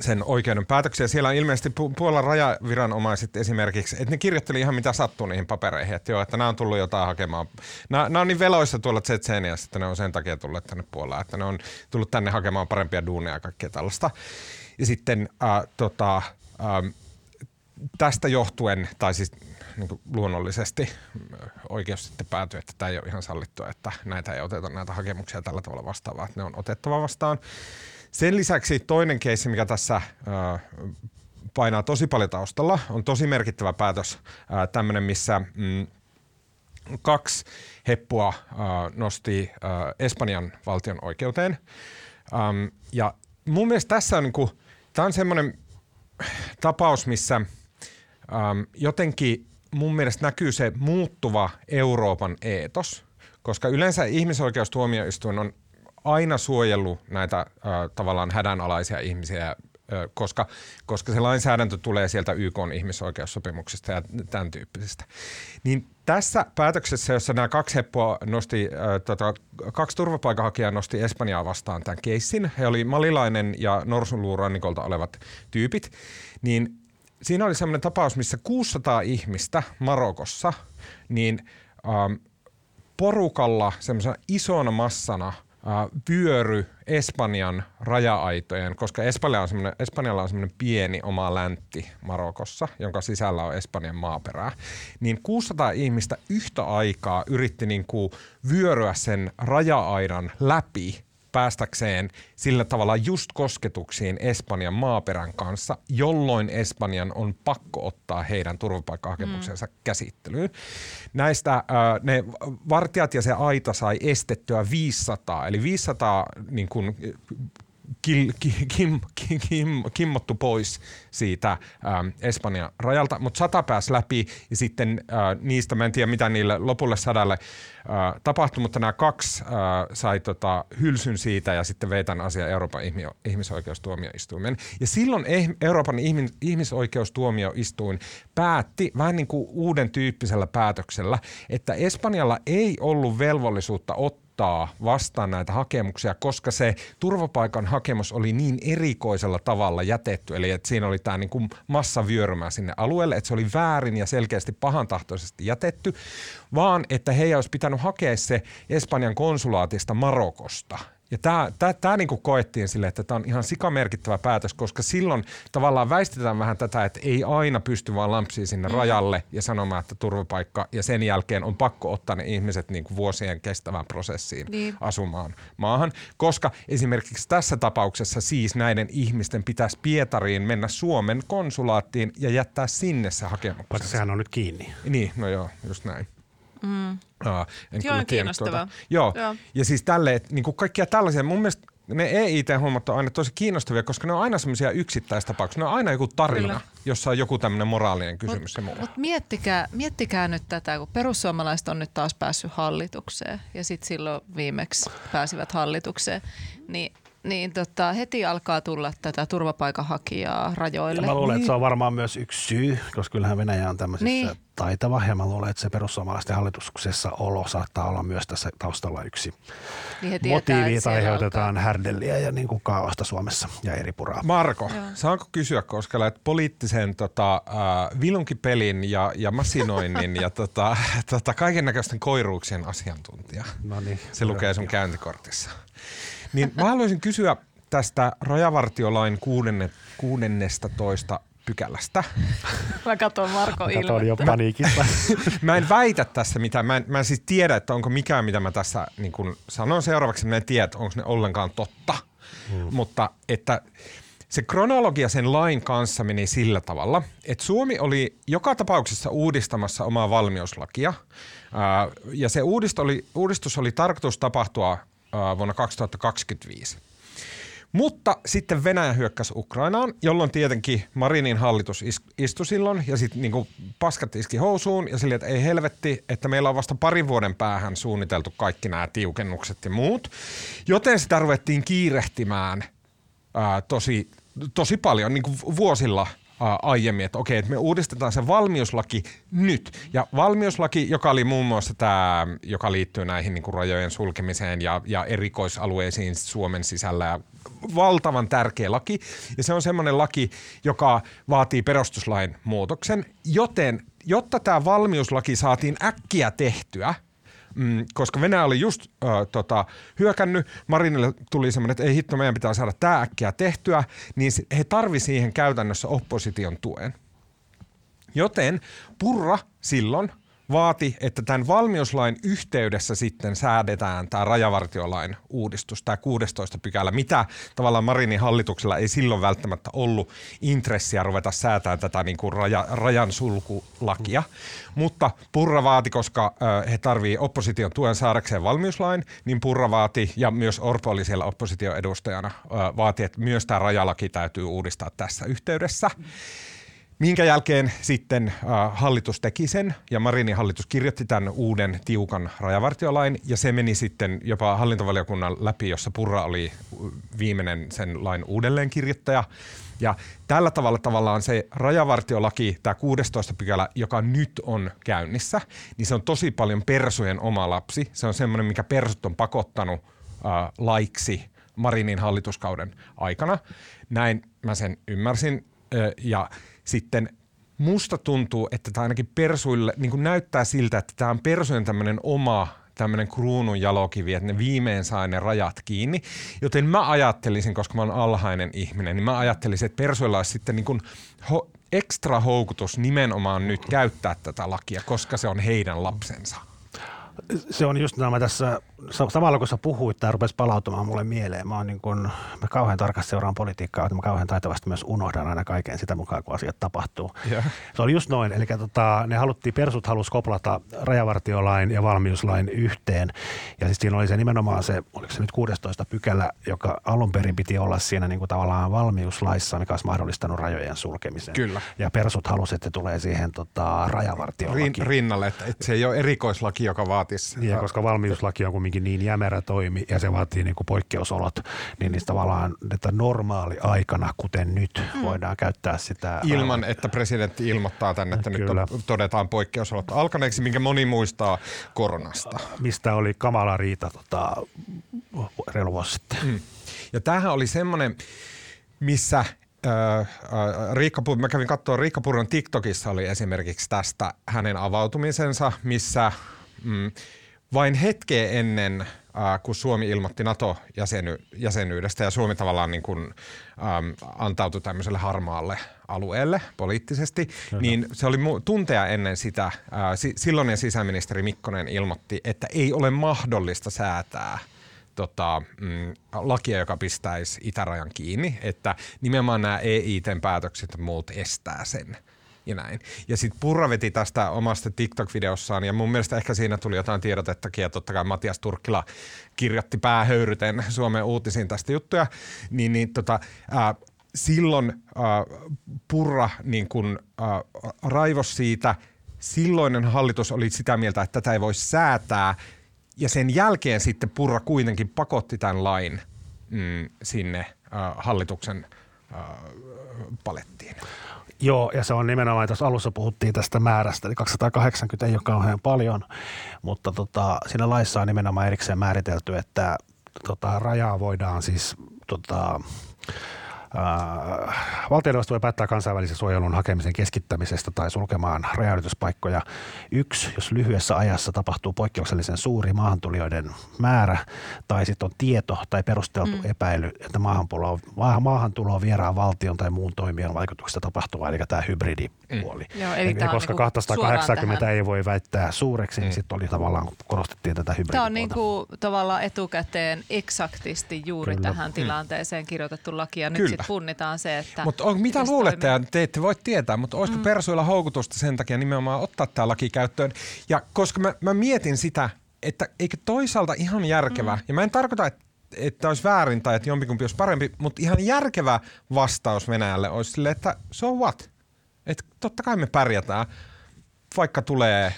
sen oikeuden päätöksiä. Siellä on ilmeisesti Puolan rajaviranomaiset esimerkiksi, että ne kirjoitteli ihan mitä sattuu niihin papereihin, että joo, että nämä on tullut jotain hakemaan. Nämä, nämä on niin veloissa tuolla Tsetseeniassa, että ne on sen takia tullut tänne Puolaan, että ne on tullut tänne hakemaan parempia duunia ja kaikkea tällaista. Ja sitten äh, tota, äh, tästä johtuen, tai siis niin kuin luonnollisesti oikeus sitten päätyi, että tämä ei ole ihan sallittua, että näitä ei oteta näitä hakemuksia tällä tavalla vastaan, vaan ne on otettava vastaan. Sen lisäksi toinen keissi, mikä tässä painaa tosi paljon taustalla, on tosi merkittävä päätös, tämmöinen, missä mm, kaksi heppua nosti Espanjan valtion oikeuteen. ja mun mielestä tässä on, niin tämä on semmoinen tapaus, missä – ähm, jotenkin mun mielestä näkyy se muuttuva Euroopan eetos, koska yleensä ihmisoikeustuomioistuin on aina suojellut näitä äh, tavallaan hädänalaisia ihmisiä, äh, koska, koska se lainsäädäntö tulee sieltä YK ihmisoikeussopimuksesta ja tämän tyyppisestä. Niin tässä päätöksessä, jossa nämä kaksi heppoa nosti, äh, tota, kaksi turvapaikanhakijaa nosti Espanjaa vastaan tämän keissin, he oli malilainen ja norsunluurannikolta olevat tyypit, niin siinä oli semmoinen tapaus, missä 600 ihmistä Marokossa, niin ähm, porukalla semmoisena isona massana äh, vyöry Espanjan raja-aitojen, koska Espanja on Espanjalla on semmoinen pieni oma läntti Marokossa, jonka sisällä on Espanjan maaperää, niin 600 ihmistä yhtä aikaa yritti niin kuin vyöryä sen raja-aidan läpi päästäkseen sillä tavalla just kosketuksiin Espanjan maaperän kanssa, jolloin Espanjan on pakko ottaa heidän turvapaikkahakemuksensa mm. käsittelyyn. Näistä äh, ne vartijat ja se aita sai estettyä 500, eli 500 niin kuin, kil, kim, kim, kim, kimmottu pois siitä ähm, Espanjan rajalta, mutta sata pääsi läpi ja sitten äh, niistä, mä en tiedä mitä niille lopulle sadalle äh, tapahtui, mutta nämä kaksi äh, sai tota, hylsyn siitä ja sitten vei tämän asian Euroopan ihmisoikeustuomioistuimen. Ja silloin eh, Euroopan ihmisoikeustuomioistuin päätti vähän niin kuin uuden tyyppisellä päätöksellä, että Espanjalla ei ollut velvollisuutta ottaa ottaa vastaan näitä hakemuksia, koska se turvapaikan hakemus oli niin erikoisella tavalla jätetty, eli että siinä oli tämä niin kuin massavyörymä sinne alueelle, että se oli väärin ja selkeästi pahantahtoisesti jätetty, vaan että he olisi pitänyt hakea se Espanjan konsulaatista Marokosta – Ja tämä, tämä, tämä niin kuin koettiin sille, että tämä on ihan sikamerkittävä päätös, koska silloin tavallaan väistetään vähän tätä, että ei aina pysty vaan lampsiin sinne mm. rajalle ja sanomaan, että turvapaikka ja sen jälkeen on pakko ottaa ne ihmiset niin kuin vuosien kestävään prosessiin niin. asumaan maahan, koska esimerkiksi tässä tapauksessa siis näiden ihmisten pitäisi Pietariin mennä Suomen konsulaattiin ja jättää sinne se hakemus. Sehän on nyt kiinni. Niin, no joo, just näin. Mm. Aa, en Joo, kyllä kiinnostavaa. Tuota. Joo. Joo. ja siis tälle, että niin kaikkia tällaisia, mun mielestä ne EIT-hommat on aina tosi kiinnostavia, koska ne on aina semmoisia yksittäistapauksia. Ne on aina joku tarina, Kyllä. jossa on joku tämmöinen moraalinen kysymys. Mutta miettikää, miettikää nyt tätä, kun perussuomalaiset on nyt taas päässyt hallitukseen ja sitten silloin viimeksi pääsivät hallitukseen, niin, niin tota, heti alkaa tulla tätä turvapaikanhakijaa rajoille. Mä luulen, että se on varmaan myös yksi syy, koska kyllähän Venäjä on tämmöisessä Niin. niin. taitava ja mä luulen, että se perussuomalaisten hallituksessa olo saattaa olla myös tässä taustalla yksi Niin motiivi, että aiheutetaan alkaa- härdelliä ja niin kuin kaaosta Suomessa ja eri puraa. Marko, Joo. saanko kysyä, koska että poliittisen tota, äh, vilunkipelin ja, ja masinoinnin ja tota, *laughs* tota, kaiken näköisten koiruuksien asiantuntija. No niin. Se lukee sun käyntikortissa. Niin mä haluaisin kysyä tästä rajavartiolain kuudenne, kuudennesta toista pykälästä. Mä katson Marko Kato, oli jo ilmettä. paniikissa. Mä en väitä tässä mitään. Mä en, mä en siis tiedä, että onko mikään, mitä mä tässä niin kun sanon seuraavaksi. Mä en tiedä, että onko ne ollenkaan totta. Hmm. Mutta että se kronologia sen lain kanssa meni sillä tavalla, että Suomi oli joka tapauksessa uudistamassa omaa valmiuslakia. Ää, ja se uudistus oli, uudistus oli tarkoitus tapahtua vuonna 2025. Mutta sitten Venäjä hyökkäsi Ukrainaan, jolloin tietenkin Marinin hallitus is- istui silloin ja sitten niinku paskat iski housuun ja sille, että ei helvetti, että meillä on vasta parin vuoden päähän suunniteltu kaikki nämä tiukennukset ja muut. Joten sitä ruvettiin kiirehtimään ää, tosi, tosi paljon niin kuin vuosilla aiemmin, että okei, että me uudistetaan se valmiuslaki nyt. Ja valmiuslaki, joka oli muun muassa tämä, joka liittyy näihin niin kuin rajojen sulkemiseen ja, ja erikoisalueisiin Suomen sisällä valtavan tärkeä laki. Ja se on semmoinen laki, joka vaatii perustuslain muutoksen, joten jotta tämä valmiuslaki saatiin äkkiä tehtyä, Mm, koska Venäjä oli just ö, tota, hyökännyt, Marinille tuli semmoinen, että ei hitto, meidän pitää saada tämä äkkiä tehtyä, niin he tarvi siihen käytännössä opposition tuen. Joten Purra silloin vaati, että tämän valmiuslain yhteydessä sitten säädetään tämä rajavartiolain uudistus, tämä 16 pykälä, mitä tavallaan Marinin hallituksella ei silloin välttämättä ollut intressiä ruveta säätämään tätä niin kuin raja, rajan sulkulakia. Mutta Purra vaati, koska ö, he tarvii opposition tuen saadakseen valmiuslain, niin Purra vaati, ja myös Orpo oli siellä opposition edustajana, ö, vaati, että myös tämä rajalaki täytyy uudistaa tässä yhteydessä. Minkä jälkeen sitten äh, hallitus teki sen ja Marinin hallitus kirjoitti tämän uuden tiukan rajavartiolain ja se meni sitten jopa hallintovaliokunnan läpi, jossa Purra oli viimeinen sen lain uudelleenkirjoittaja. Ja tällä tavalla tavallaan se rajavartiolaki, tämä 16 pykälä, joka nyt on käynnissä, niin se on tosi paljon persujen oma lapsi. Se on semmoinen, mikä persut on pakottanut äh, laiksi Marinin hallituskauden aikana. Näin mä sen ymmärsin. Ö, Ja sitten musta tuntuu, että tämä ainakin persuille niin näyttää siltä, että tämä on persujen tämmöinen oma tämmöinen kruunun jalokivi, että ne viimein saa ne rajat kiinni. Joten mä ajattelisin, koska mä oon alhainen ihminen, niin mä ajattelisin, että persuilla olisi sitten niin kuin ho- ekstra houkutus nimenomaan nyt käyttää tätä lakia, koska se on heidän lapsensa. Se on just nämä tässä, sa- samalla kun sä puhuit, tämä rupesi palautumaan mulle mieleen. Mä, oon niin kun, mä kauhean tarkasti seuraan politiikkaa, että mä kauhean taitavasti myös unohdan aina kaiken sitä mukaan, kun asiat tapahtuu. Joo. Se oli just noin, eli tota, ne haluttiin, persut halus koplata rajavartiolain ja valmiuslain yhteen. Ja siis siinä oli se nimenomaan se, oliko se nyt 16 pykälä, joka alun perin piti olla siinä niin kuin tavallaan valmiuslaissa, mikä olisi mahdollistanut rajojen sulkemisen. Kyllä. Ja persut halusi, että tulee siihen tota, rajavartiolakiin. Rin, rinnalle, että, että se ei ole erikoislaki, joka vaatisi. Ja koska valmiuslaki on kuitenkin niin jämerä toimi ja se vaatii niin kuin poikkeusolot, niin niistä tavallaan että normaali aikana, kuten nyt, mm. voidaan käyttää sitä. Ilman, että presidentti ilmoittaa tänne, että nyt Kyllä. on, todetaan poikkeusolot alkaneeksi, minkä moni muistaa koronasta. Mistä oli kamala riita tota, reilu vuosi sitten. Mm. Ja tämähän oli semmoinen, missä Riikka, Pu- mä kävin katsoa Riikka Purran TikTokissa oli esimerkiksi tästä hänen avautumisensa, missä mm, vain hetkeä ennen, äh, kun Suomi ilmoitti NATO-jäsenyydestä ja Suomi tavallaan niin kuin, ähm, antautui tämmöiselle harmaalle alueelle poliittisesti, Kyllä. niin se oli mu- tunteja ennen sitä. Äh, si- silloinen sisäministeri Mikkonen ilmoitti, että ei ole mahdollista säätää tota, mm, lakia, joka pistäisi itärajan kiinni, että nimenomaan nämä EITn päätökset ja muut estää sen ja näin. Ja sitten Purra veti tästä omasta TikTok-videossaan, ja mun mielestä ehkä siinä tuli jotain tiedotettakin, ja totta kai Matias Turkkila kirjoitti päähöyryten Suomen uutisiin tästä juttuja, niin, niin tota, ää, silloin ää, Purra niin kun, ää, raivos siitä, silloinen hallitus oli sitä mieltä, että tätä ei voi säätää, ja sen jälkeen sitten Purra kuitenkin pakotti tämän lain mm, sinne ää, hallituksen palettiin. Joo, ja se on nimenomaan, tuossa alussa puhuttiin tästä määrästä, eli 280 ei ole kauhean paljon, mutta tota, siinä laissa on nimenomaan erikseen määritelty, että tota, rajaa voidaan siis tota, valtioneuvosto voi päättää kansainvälisen suojelun hakemisen keskittämisestä tai sulkemaan rajanylityspaikkoja. Yksi, jos lyhyessä ajassa tapahtuu poikkeuksellisen suuri maahantulijoiden määrä tai sitten on tieto tai perusteltu mm. epäily, että maahantulo, maahantulo on vieraan valtion tai muun toimijan vaikutuksesta tapahtuvaa, eli tämä hybridipuoli. Mm. Joo, eli eli koska niin 280 ei voi väittää suureksi, niin mm. niin sitten oli tavallaan, korostettiin tätä hybridipuolta. Tämä on niin kuin tavallaan etukäteen eksaktisti juuri Kyllä. tähän mm. tilanteeseen kirjoitettu laki ja nyt sitten punnitaan se, että... Mutta mitä luulette, ja te ette voi tietää, mutta olisiko mm. persuilla houkutusta sen takia nimenomaan ottaa tämä laki käyttöön? Ja koska mä, mä mietin sitä, että eikö toisaalta ihan järkevä, mm. ja mä en tarkoita, että että olisi väärin tai että jompikumpi olisi parempi, mutta ihan järkevä vastaus Venäjälle olisi sille, että so what? Että totta kai me pärjätään, vaikka tulee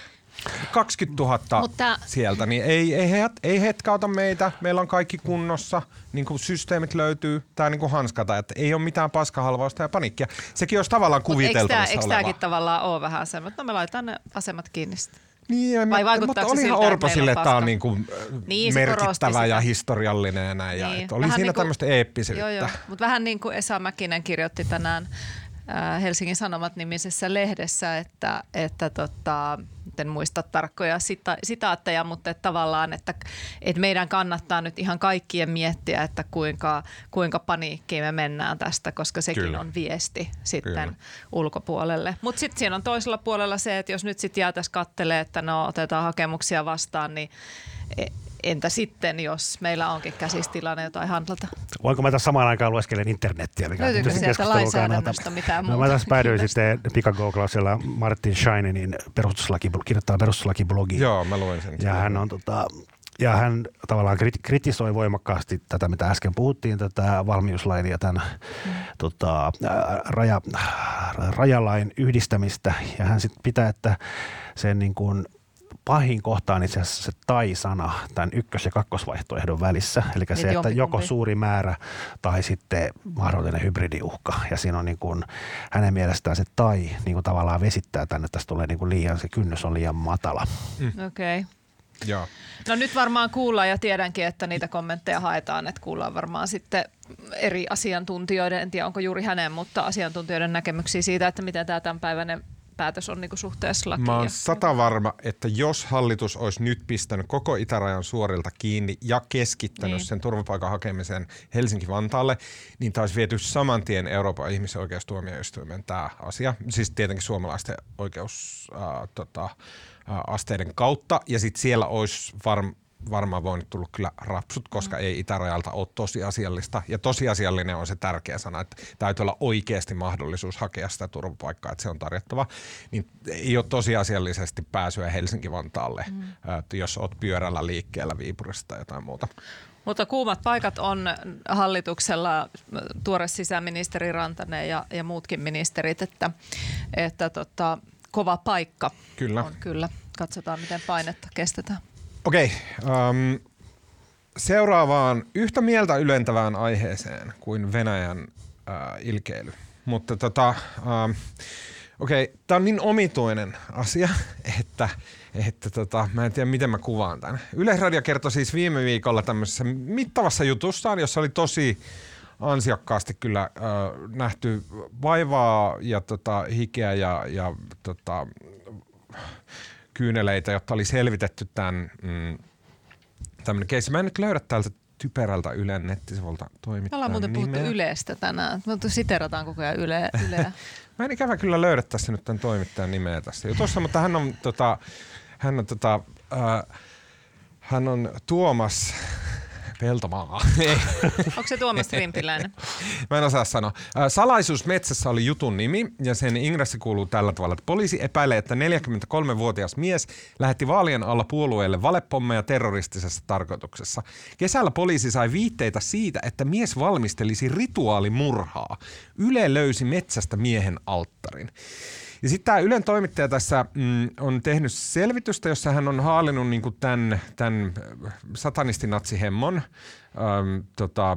20 000 Mutta... sieltä, niin ei, ei, he, ei hetkauta meitä, meillä on kaikki kunnossa, niin kuin systeemit löytyy, tämä niin kuin hanskata, että ei ole mitään paskahalvausta ja paniikkia. Sekin olisi tavallaan kuviteltavissa Eikö tämäkin tavallaan ole vähän se, mutta no me laitetaan ne asemat kiinni sitten. Niin, Vai mutta oli ihan Orpo sille, että tämä on niin kuin niin, merkittävä ja historiallinen ja näin. Niin. Ja, että oli vähän siinä niin kuin, tämmöistä eeppisyyttä. Joo, joo. Mutta vähän niin kuin Esa Mäkinen kirjoitti tänään Äh, Helsingin Sanomat nimisessä lehdessä, että, että tota, en muista tarkkoja sita- sitaatteja, mutta että tavallaan, että, että meidän kannattaa nyt ihan kaikkien miettiä, että kuinka, kuinka paniikkiin me mennään tästä, koska sekin Kyllä. on viesti sitten Kyllä. ulkopuolelle. Mutta sitten siinä on toisella puolella se, että jos nyt sitten jäätäisiin kattelee, että no otetaan hakemuksia vastaan, niin e- entä sitten, jos meillä onkin käsistilanne jotain handlata? Voinko mä tässä samaan aikaan lueskelen internettiä? Mikä Löytyykö sieltä lainsäädännöstä mitään muuta? No, mä tässä päädyin sitten pikagooglauksella Martin Shinenin perustuslaki, kirjoittaa perustuslakiblogi. Joo, mä luin sen. Ja hän on tota, ja hän tavallaan kritisoi voimakkaasti tätä, mitä äsken puhuttiin, tätä valmiuslain ja tämän mm. tota, raja, rajalain yhdistämistä. Ja hän sitten pitää, että sen niin kuin pahin kohta on itse asiassa se tai-sana tämän ykkös- ja kakkosvaihtoehdon välissä. Eli niin se, että joko suuri määrä tai sitten mahdollinen hybridiuhka. Ja siinä on niin kuin, hänen mielestään se tai niin kuin tavallaan vesittää tänne, että tässä tulee niin kuin liian, se kynnys on liian matala. Mm. Okei. Okay. Joo. No nyt varmaan kuullaan ja tiedänkin, että niitä kommentteja haetaan, että kuullaan varmaan sitten eri asiantuntijoiden, en tiedä onko juuri hänen, mutta asiantuntijoiden näkemyksiä siitä, että miten tämä tämänpäiväinen päätös on niinku suhteessa lakiin. Mä oon sata varma, että jos hallitus olisi nyt pistänyt koko itärajan suorilta kiinni ja keskittänyt niin. sen turvapaikan hakemisen Helsinki-Vantaalle, niin tämä olisi viety saman tien Euroopan ihmisoikeustuomioistuimen tämä asia. Siis tietenkin suomalaisten oikeusasteiden tota, asteiden kautta. Ja sitten siellä olisi varmaan varmaan voinut tulla kyllä rapsut, koska mm. ei itärajalta ole tosiasiallista. Ja tosiasiallinen on se tärkeä sana, että täytyy olla oikeasti mahdollisuus hakea sitä turvapaikkaa, että se on tarjottava. Niin ei ole tosiasiallisesti pääsyä Helsinki-Vantaalle, mm. että jos olet pyörällä liikkeellä Viipurista tai jotain muuta. Mutta kuumat paikat on hallituksella tuore sisäministeri Rantanen ja, ja muutkin ministerit, että, että tota, kova paikka kyllä. on kyllä. Katsotaan, miten painetta kestetään. Okei. Um, seuraavaan yhtä mieltä ylentävään aiheeseen kuin Venäjän uh, ilkeily. Mutta tota, um, okei, okay, tämä on niin omituinen asia, *laughs* että, että tota, mä en tiedä miten mä kuvaan tämän. Yleisradio kertoi siis viime viikolla tämmöisessä mittavassa jutussaan, jossa oli tosi ansiokkaasti kyllä uh, nähty vaivaa ja tota, hikeä ja, ja tota, kyyneleitä, jotta oli selvitetty tämän mm, tämmöinen keissi. Mä en nyt löydä täältä typerältä Ylen nettisivulta toimittajan Ollaan muuten puhuttu nimeä. Ylestä tänään. Me siterataan koko ajan yle, *laughs* Yleä. Mä en ikävä kyllä löydä tässä nyt tämän toimittajan nimeä tässä jutussa, mutta hän on, tota, hän on, tota, äh, hän on Tuomas Peltomaa. *laughs* Onko se Tuomas Rimpiläinen? *laughs* Mä en osaa sanoa. Salaisuus metsässä oli jutun nimi ja sen ingressi kuuluu tällä tavalla, että poliisi epäilee, että 43-vuotias mies lähetti vaalien alla puolueelle valepommeja terroristisessa tarkoituksessa. Kesällä poliisi sai viitteitä siitä, että mies valmistelisi rituaalimurhaa. Yle löysi metsästä miehen alttarin. Ja sitten tämä Ylen toimittaja tässä mm, on tehnyt selvitystä, jossa hän on haalinnut niinku tämän, tämän satanistinatsihemmon äm, tota,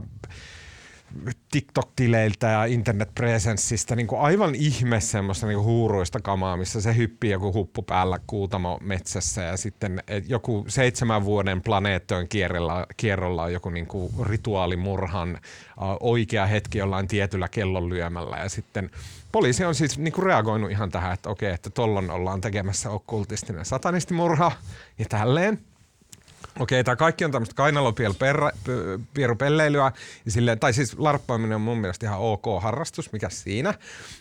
TikTok-tileiltä ja internetpresenssistä niin kuin aivan ihme semmoista niin kuin huuruista kamaa, missä se hyppii joku huppu päällä kuutamo metsässä ja sitten joku seitsemän vuoden planeettojen kierrolla, kierrolla on joku niin kuin rituaalimurhan äh, oikea hetki jollain tietyllä kellonlyömällä ja sitten poliisi on siis niin kuin reagoinut ihan tähän, että okei, että tollon ollaan tekemässä okkultistinen satanistimurha ja tälleen. Okei, tämä kaikki on tämmöistä kainalopierupelleilyä, silleen, tai siis larppaaminen on mun mielestä ihan ok harrastus, mikä siinä,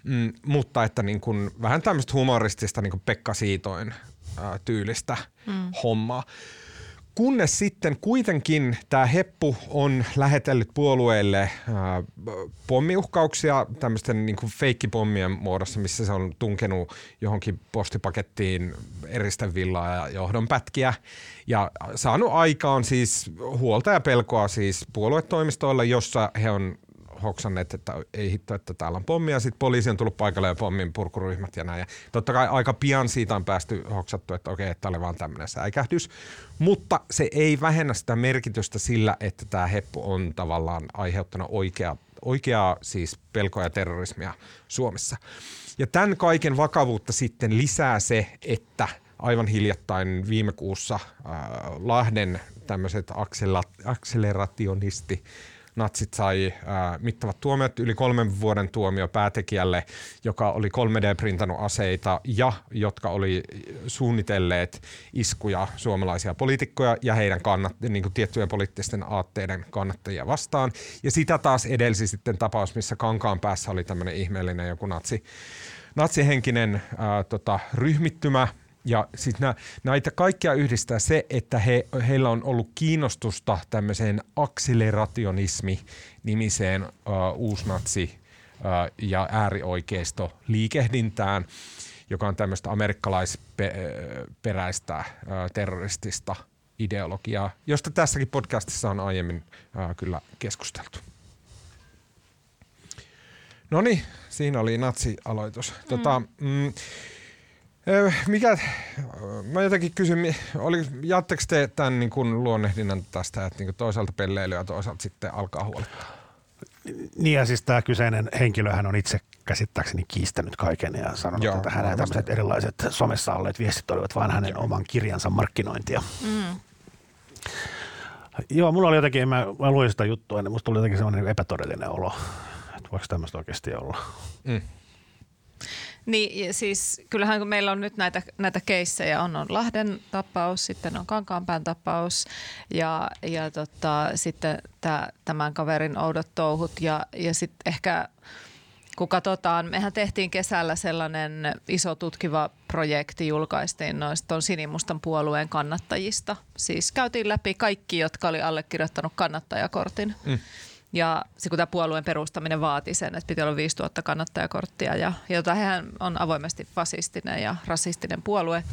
mm, mutta että niin kun, vähän tämmöistä humoristista niin kuin Pekka Siitoin ää, tyylistä mm. hommaa. Kunnes sitten kuitenkin tämä Heppu on lähetellyt puolueille ää, pommiuhkauksia tämmöisten niin kuin feikkipommien muodossa, missä se on tunkenut johonkin postipakettiin eristävillaa ja johdonpätkiä. Ja saanut aikaan siis huolta ja pelkoa siis puoluetoimistoilla, jossa he on hoksanneet, että ei hitto, että täällä on pommia. Sitten poliisi on tullut paikalle ja pommin purkuryhmät ja näin. Ja totta kai aika pian siitä on päästy hoksattu, että okei, että oli vaan tämmöinen säikähdys. Mutta se ei vähennä sitä merkitystä sillä, että tämä heppu on tavallaan aiheuttanut oikea, oikeaa siis pelkoa ja terrorismia Suomessa. Ja tämän kaiken vakavuutta sitten lisää se, että aivan hiljattain viime kuussa äh, Lahden tämmöiset akselerationisti natsit sai ää, mittavat tuomiot, yli kolmen vuoden tuomio päätekijälle, joka oli 3D-printannut aseita ja jotka oli suunnitelleet iskuja suomalaisia poliitikkoja ja heidän kannat, niin kuin tiettyjen poliittisten aatteiden kannattajia vastaan. Ja sitä taas edelsi sitten tapaus, missä Kankaan päässä oli tämmöinen ihmeellinen joku natsi, natsihenkinen ää, tota, ryhmittymä, ja siis nä, näitä kaikkia yhdistää se, että he, heillä on ollut kiinnostusta tämmöiseen akselerationismi-nimiseen uh, uusnatsi- uh, ja äärioikeisto liikehdintään, joka on tämmöistä amerikkalaisperäistä uh, terroristista ideologiaa, josta tässäkin podcastissa on aiemmin uh, kyllä keskusteltu. No niin, siinä oli natsialoitus. Mm. Tota, mm, mikä, mä jotenkin kysyn, oli, jaatteko te tämän niin kuin luonnehdinnan tästä, että niin toisaalta pelleilyä ja toisaalta sitten alkaa huolettaa? Niin ja siis tämä kyseinen henkilöhän on itse käsittääkseni kiistänyt kaiken ja sanonut, Joo, että hänen tämmöiset erilaiset somessa olleet viestit olivat vain hänen Joo. oman kirjansa markkinointia. Mm. Joo, mulla oli jotenkin, mä, mä luin sitä juttua, niin musta tuli jotenkin semmoinen epätodellinen olo, että voiko tämmöistä oikeasti olla. Mm. Niin siis kyllähän kun meillä on nyt näitä, näitä keissejä, on, on Lahden tapaus, sitten on Kankaanpään tapaus ja, ja tota, sitten tää, tämän kaverin oudot touhut ja, ja sitten ehkä kun katsotaan, mehän tehtiin kesällä sellainen iso tutkiva projekti, julkaistiin noista sinimustan puolueen kannattajista. Siis käytiin läpi kaikki, jotka oli allekirjoittanut kannattajakortin. Mm. Ja se, kun tämä puolueen perustaminen vaati sen, että piti olla 5000 kannattajakorttia, ja, jota hän on avoimesti fasistinen ja rasistinen puolue.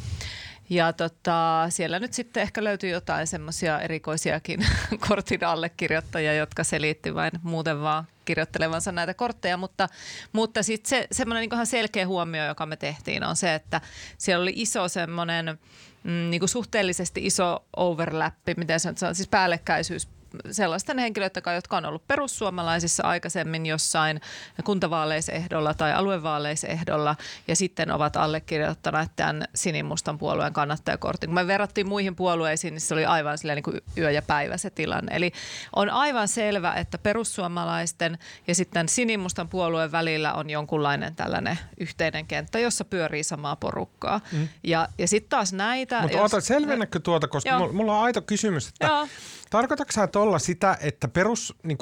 Ja tota, siellä nyt sitten ehkä löytyy jotain semmoisia erikoisiakin *laughs* kortin allekirjoittajia, jotka selitti vain muuten vaan kirjoittelevansa näitä kortteja, mutta, mutta sitten se semmoinen niin selkeä huomio, joka me tehtiin, on se, että siellä oli iso semmoinen mm, niin suhteellisesti iso overlappi, miten se on, siis päällekkäisyys sellaisten henkilöiden jotka on ollut perussuomalaisissa aikaisemmin jossain kuntavaaleisehdolla tai aluevaaleisehdolla ja sitten ovat allekirjoittaneet tämän sinimustan puolueen kannattajakortin. Kun me verrattiin muihin puolueisiin, niin se oli aivan niin kuin yö ja päivä se tilanne. Eli on aivan selvä, että perussuomalaisten ja sitten sinimustan puolueen välillä on jonkunlainen tällainen yhteinen kenttä, jossa pyörii samaa porukkaa. Mm. Ja, ja sitten taas näitä... Mutta jos... selvennäkö tuota, koska Joo. mulla on aito kysymys, että Joo. Tarkoitatko sä tuolla sitä, että perus, niin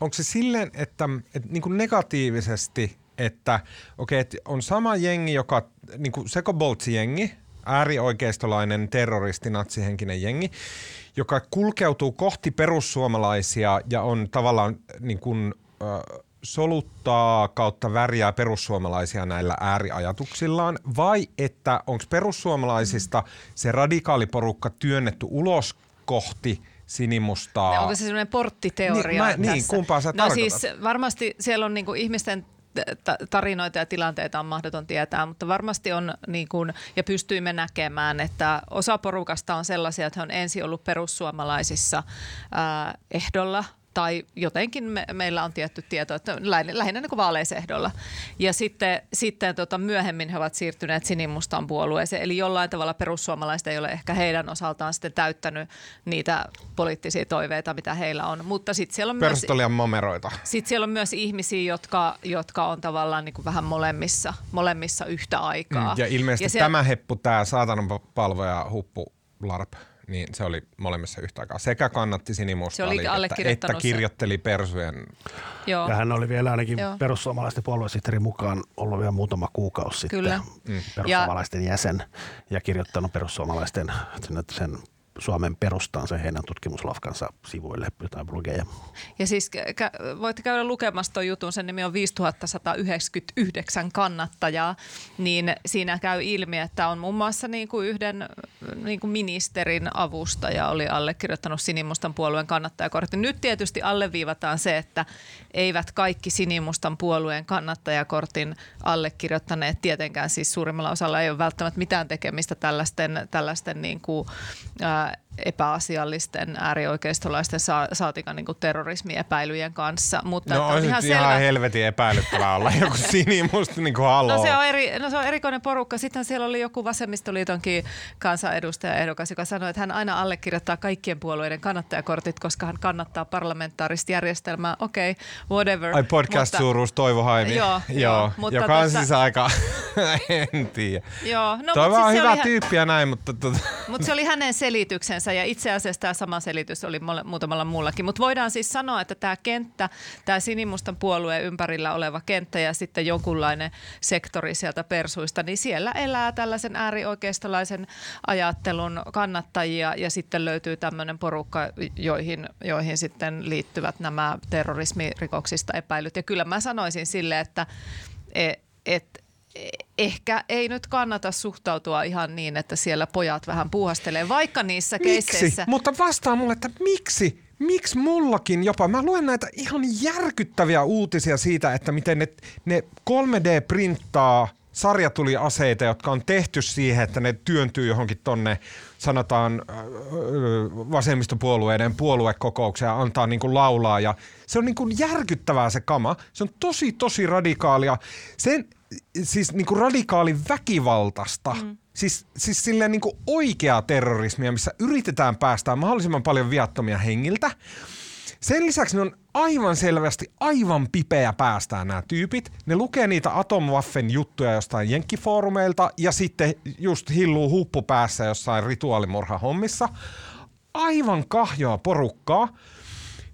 onko se silleen, että, että niin kuin negatiivisesti, että okei, okay, että on sama jengi, joka, niin kuin Sekoboltsi-jengi, äärioikeistolainen terroristi, natsihenkinen jengi, joka kulkeutuu kohti perussuomalaisia ja on tavallaan niin kuin, soluttaa kautta värjää perussuomalaisia näillä ääriajatuksillaan vai että onko perussuomalaisista se radikaaliporukka työnnetty ulos kohti sinimustaa? Onko se sellainen porttiteoria niin, mä, niin kumpaa sä No siis varmasti siellä on niinku ihmisten tarinoita ja tilanteita on mahdoton tietää, mutta varmasti on niin kuin, ja pystyimme näkemään, että osa porukasta on sellaisia, että he on ensin ollut perussuomalaisissa ää, ehdolla – tai jotenkin me, meillä on tietty tieto, että lähinnä, lähinnä niin vaaleisehdolla. Ja sitten, sitten tota, myöhemmin he ovat siirtyneet sinimustaan puolueeseen, eli jollain tavalla perussuomalaiset ei ole ehkä heidän osaltaan sitten täyttänyt niitä poliittisia toiveita, mitä heillä on. Mutta sitten siellä on myös, momeroita. Sitten siellä on myös ihmisiä, jotka, jotka on tavallaan niin kuin vähän molemmissa, molemmissa yhtä aikaa. Mm, ja ilmeisesti ja se, tämä heppu, tämä saatanan palvoja huppu LARP – niin se oli molemmissa yhtä aikaa. Sekä kannatti sinimustaa että, että kirjoitteli Persujen. Joo. Ja hän oli vielä ainakin Joo. perussuomalaisten puoluesihteerin mukaan ollut vielä muutama kuukausi Kyllä. sitten mm. perussuomalaisten ja, jäsen ja kirjoittanut perussuomalaisten sen, sen Suomen perustaan se heidän tutkimuslafkansa sivuille jotain blogeja. Ja siis kä- voitte käydä lukemassa tuon jutun, sen nimi on 5199 kannattajaa, niin siinä käy ilmi, että on muun muassa niin kuin yhden niin kuin ministerin avustaja oli allekirjoittanut Sinimustan puolueen kannattajakortti. Nyt tietysti alleviivataan se, että eivät kaikki Sinimustan puolueen kannattajakortin allekirjoittaneet tietenkään, siis suurimmalla osalla ei ole välttämättä mitään tekemistä tällaisten, tällaisten niin kuin, ää, uh, epäasiallisten äärioikeistolaisten sa- saatika niin terrorismiepäilyjen kanssa. Mutta no on ihan, ihan helvetin epäilyttävää olla joku *laughs* sinimusta niin kuin no, se on eri, no se on erikoinen porukka. Sitten siellä oli joku vasemmistoliitonkin kansanedustaja ehdokas, joka sanoi, että hän aina allekirjoittaa kaikkien puolueiden kannattajakortit, koska hän kannattaa parlamentaarista järjestelmää. Okei, okay, whatever. Ai podcast-suuruus Toivo Haimi. Joo, joo, joo mutta joka on siis aika, *laughs* en tiedä. Joo, no, Toi siis on hyvä tyyppi ja näin, mutta... Tota- mutta se oli hänen selityksen itsensä ja itse asiassa tämä sama selitys oli muutamalla muullakin. Mutta voidaan siis sanoa, että tämä kenttä, tämä sinimustan puolueen ympärillä oleva kenttä ja sitten jonkunlainen sektori sieltä persuista, niin siellä elää tällaisen äärioikeistolaisen ajattelun kannattajia ja sitten löytyy tämmöinen porukka, joihin, joihin sitten liittyvät nämä terrorismirikoksista epäilyt. Ja kyllä mä sanoisin sille, että et, et ehkä ei nyt kannata suhtautua ihan niin, että siellä pojat vähän puuhastelee, vaikka niissä miksi? keisseissä. Mutta vastaa mulle, että miksi? Miksi mullakin jopa? Mä luen näitä ihan järkyttäviä uutisia siitä, että miten ne, ne 3D-printtaa sarjatuliaseita, jotka on tehty siihen, että ne työntyy johonkin tonne, sanotaan vasemmistopuolueiden puoluekokoukseen ja antaa niin kuin laulaa. Ja se on niin kuin järkyttävää se kama. Se on tosi, tosi radikaalia. Sen, siis niin kuin radikaali väkivaltaista. Mm. Siis, siis silleen niin kuin oikeaa terrorismia, missä yritetään päästää mahdollisimman paljon viattomia hengiltä. Sen lisäksi ne on aivan selvästi aivan pipeä päästään nämä tyypit. Ne lukee niitä Atomwaffen juttuja jostain jenkkifoorumeilta ja sitten just hilluu huppu päässä jossain rituaalimurha hommissa. Aivan kahjoa porukkaa.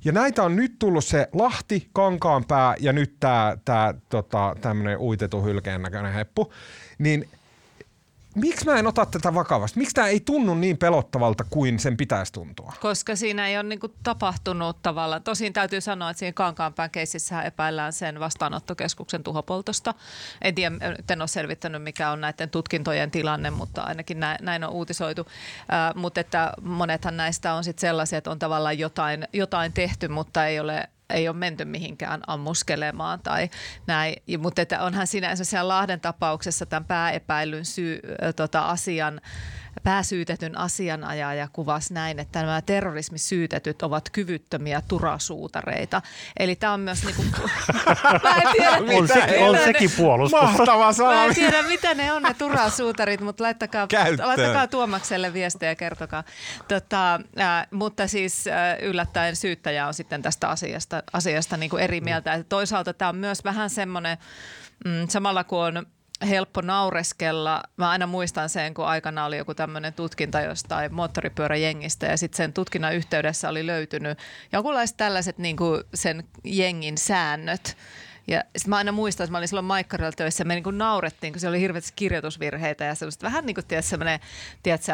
Ja näitä on nyt tullut se Lahti, Kankaanpää ja nyt tämä tää, tota, tämmöinen uitetu hylkeen näköinen heppu. Niin miksi mä en ota tätä vakavasti? Miksi tämä ei tunnu niin pelottavalta kuin sen pitäisi tuntua? Koska siinä ei ole niinku tapahtunut tavallaan. Tosin täytyy sanoa, että siinä Kankaanpään keississä epäillään sen vastaanottokeskuksen tuhopoltosta. En tiedä, en ole selvittänyt mikä on näiden tutkintojen tilanne, mutta ainakin näin, näin on uutisoitu. Äh, mutta että monethan näistä on sitten sellaisia, että on tavallaan jotain, jotain tehty, mutta ei ole ei ole menty mihinkään ammuskelemaan tai näin. Mutta että onhan siinä esimerkiksi Lahden tapauksessa tämän pääepäilyn syy, tota, asian pääsyytetyn asianajaja kuvasi näin, että nämä terrorismisyytetyt ovat kyvyttömiä turasuutareita. Eli tämä on myös niinku, *laughs* mä en tiedä, on, sekin, on sekin puolustus. Mahtava sana. Mä en tiedä, mitä ne on ne turasuutarit, mutta laittakaa, Käyttöön. laittakaa Tuomakselle viestiä ja kertokaa. Tota, äh, mutta siis äh, yllättäen syyttäjä on sitten tästä asiasta, asiasta niin kuin eri mieltä. Mm. Toisaalta tämä on myös vähän semmoinen, mm, samalla kun on helppo naureskella. Mä aina muistan sen, kun aikana oli joku tämmöinen tutkinta jostain moottoripyöräjengistä ja sitten sen tutkinnan yhteydessä oli löytynyt jonkunlaiset tällaiset niin kuin sen jengin säännöt. Ja sitten mä aina muistan, että mä olin silloin Maikkarilla töissä ja me niin naurettiin, kun se oli hirveästi kirjoitusvirheitä ja semmoista vähän niin kuin tiedät, semmoinen, tiedätkö,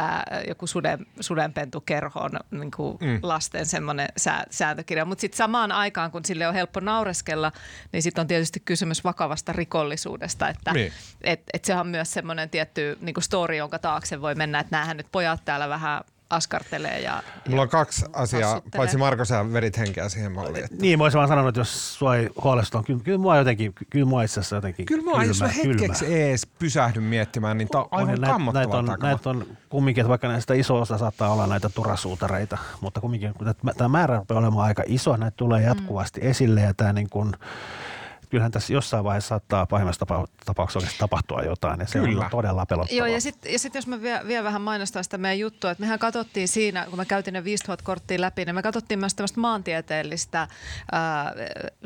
joku suden, sudenpentukerhon niin kuin mm. lasten semmoinen sää, sääntökirja. Mutta sitten samaan aikaan, kun sille on helppo naureskella, niin sitten on tietysti kysymys vakavasta rikollisuudesta, että niin. et, et se on myös semmoinen tietty niin kuin story, jonka taakse voi mennä, että näähän nyt pojat täällä vähän askartelee. Ja, Mulla on kaksi asiaa, paitsi Marko, sä vedit henkeä siihen malliin. Että... Niin, mä olisin vaan sanonut, että jos sua ei huolestu, kyllä, kyllä mua jotenkin, kyllä mua itse asiassa jotenkin Kyllä mua, jos mä hetkeksi kylmä. ees pysähdy miettimään, niin tää on aivan näitä, kammottavaa näitä on, näitä on kumminkin, että vaikka näistä iso osa saattaa olla näitä turasuutareita, mutta kumminkin tämä määrä rupeaa olemaan aika iso, näitä tulee jatkuvasti mm. esille ja tämä niin kuin, kyllähän tässä jossain vaiheessa saattaa pahimmassa tapauksessa tapahtua jotain ja se Kyllä. on todella pelottavaa. Joo ja sitten ja sit jos mä vielä, vielä vähän mainostan sitä meidän juttua, että mehän katsottiin siinä, kun me käytiin ne 5000 korttia läpi, niin me katsottiin myös tämmöistä maantieteellistä ää,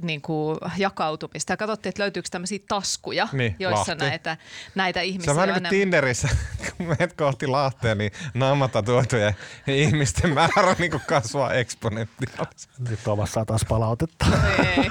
niin kuin jakautumista ja katsottiin, että löytyykö tämmöisiä taskuja, niin, joissa näitä, näitä ihmisiä Se on vähän niin kuin Tinderissä, *laughs* kun menet kohti Lahtea, niin naamata tuotuja ihmisten määrä niin kuin kasvaa eksponentiaalisesti. Nyt Tuomas taas palautetta. Ei.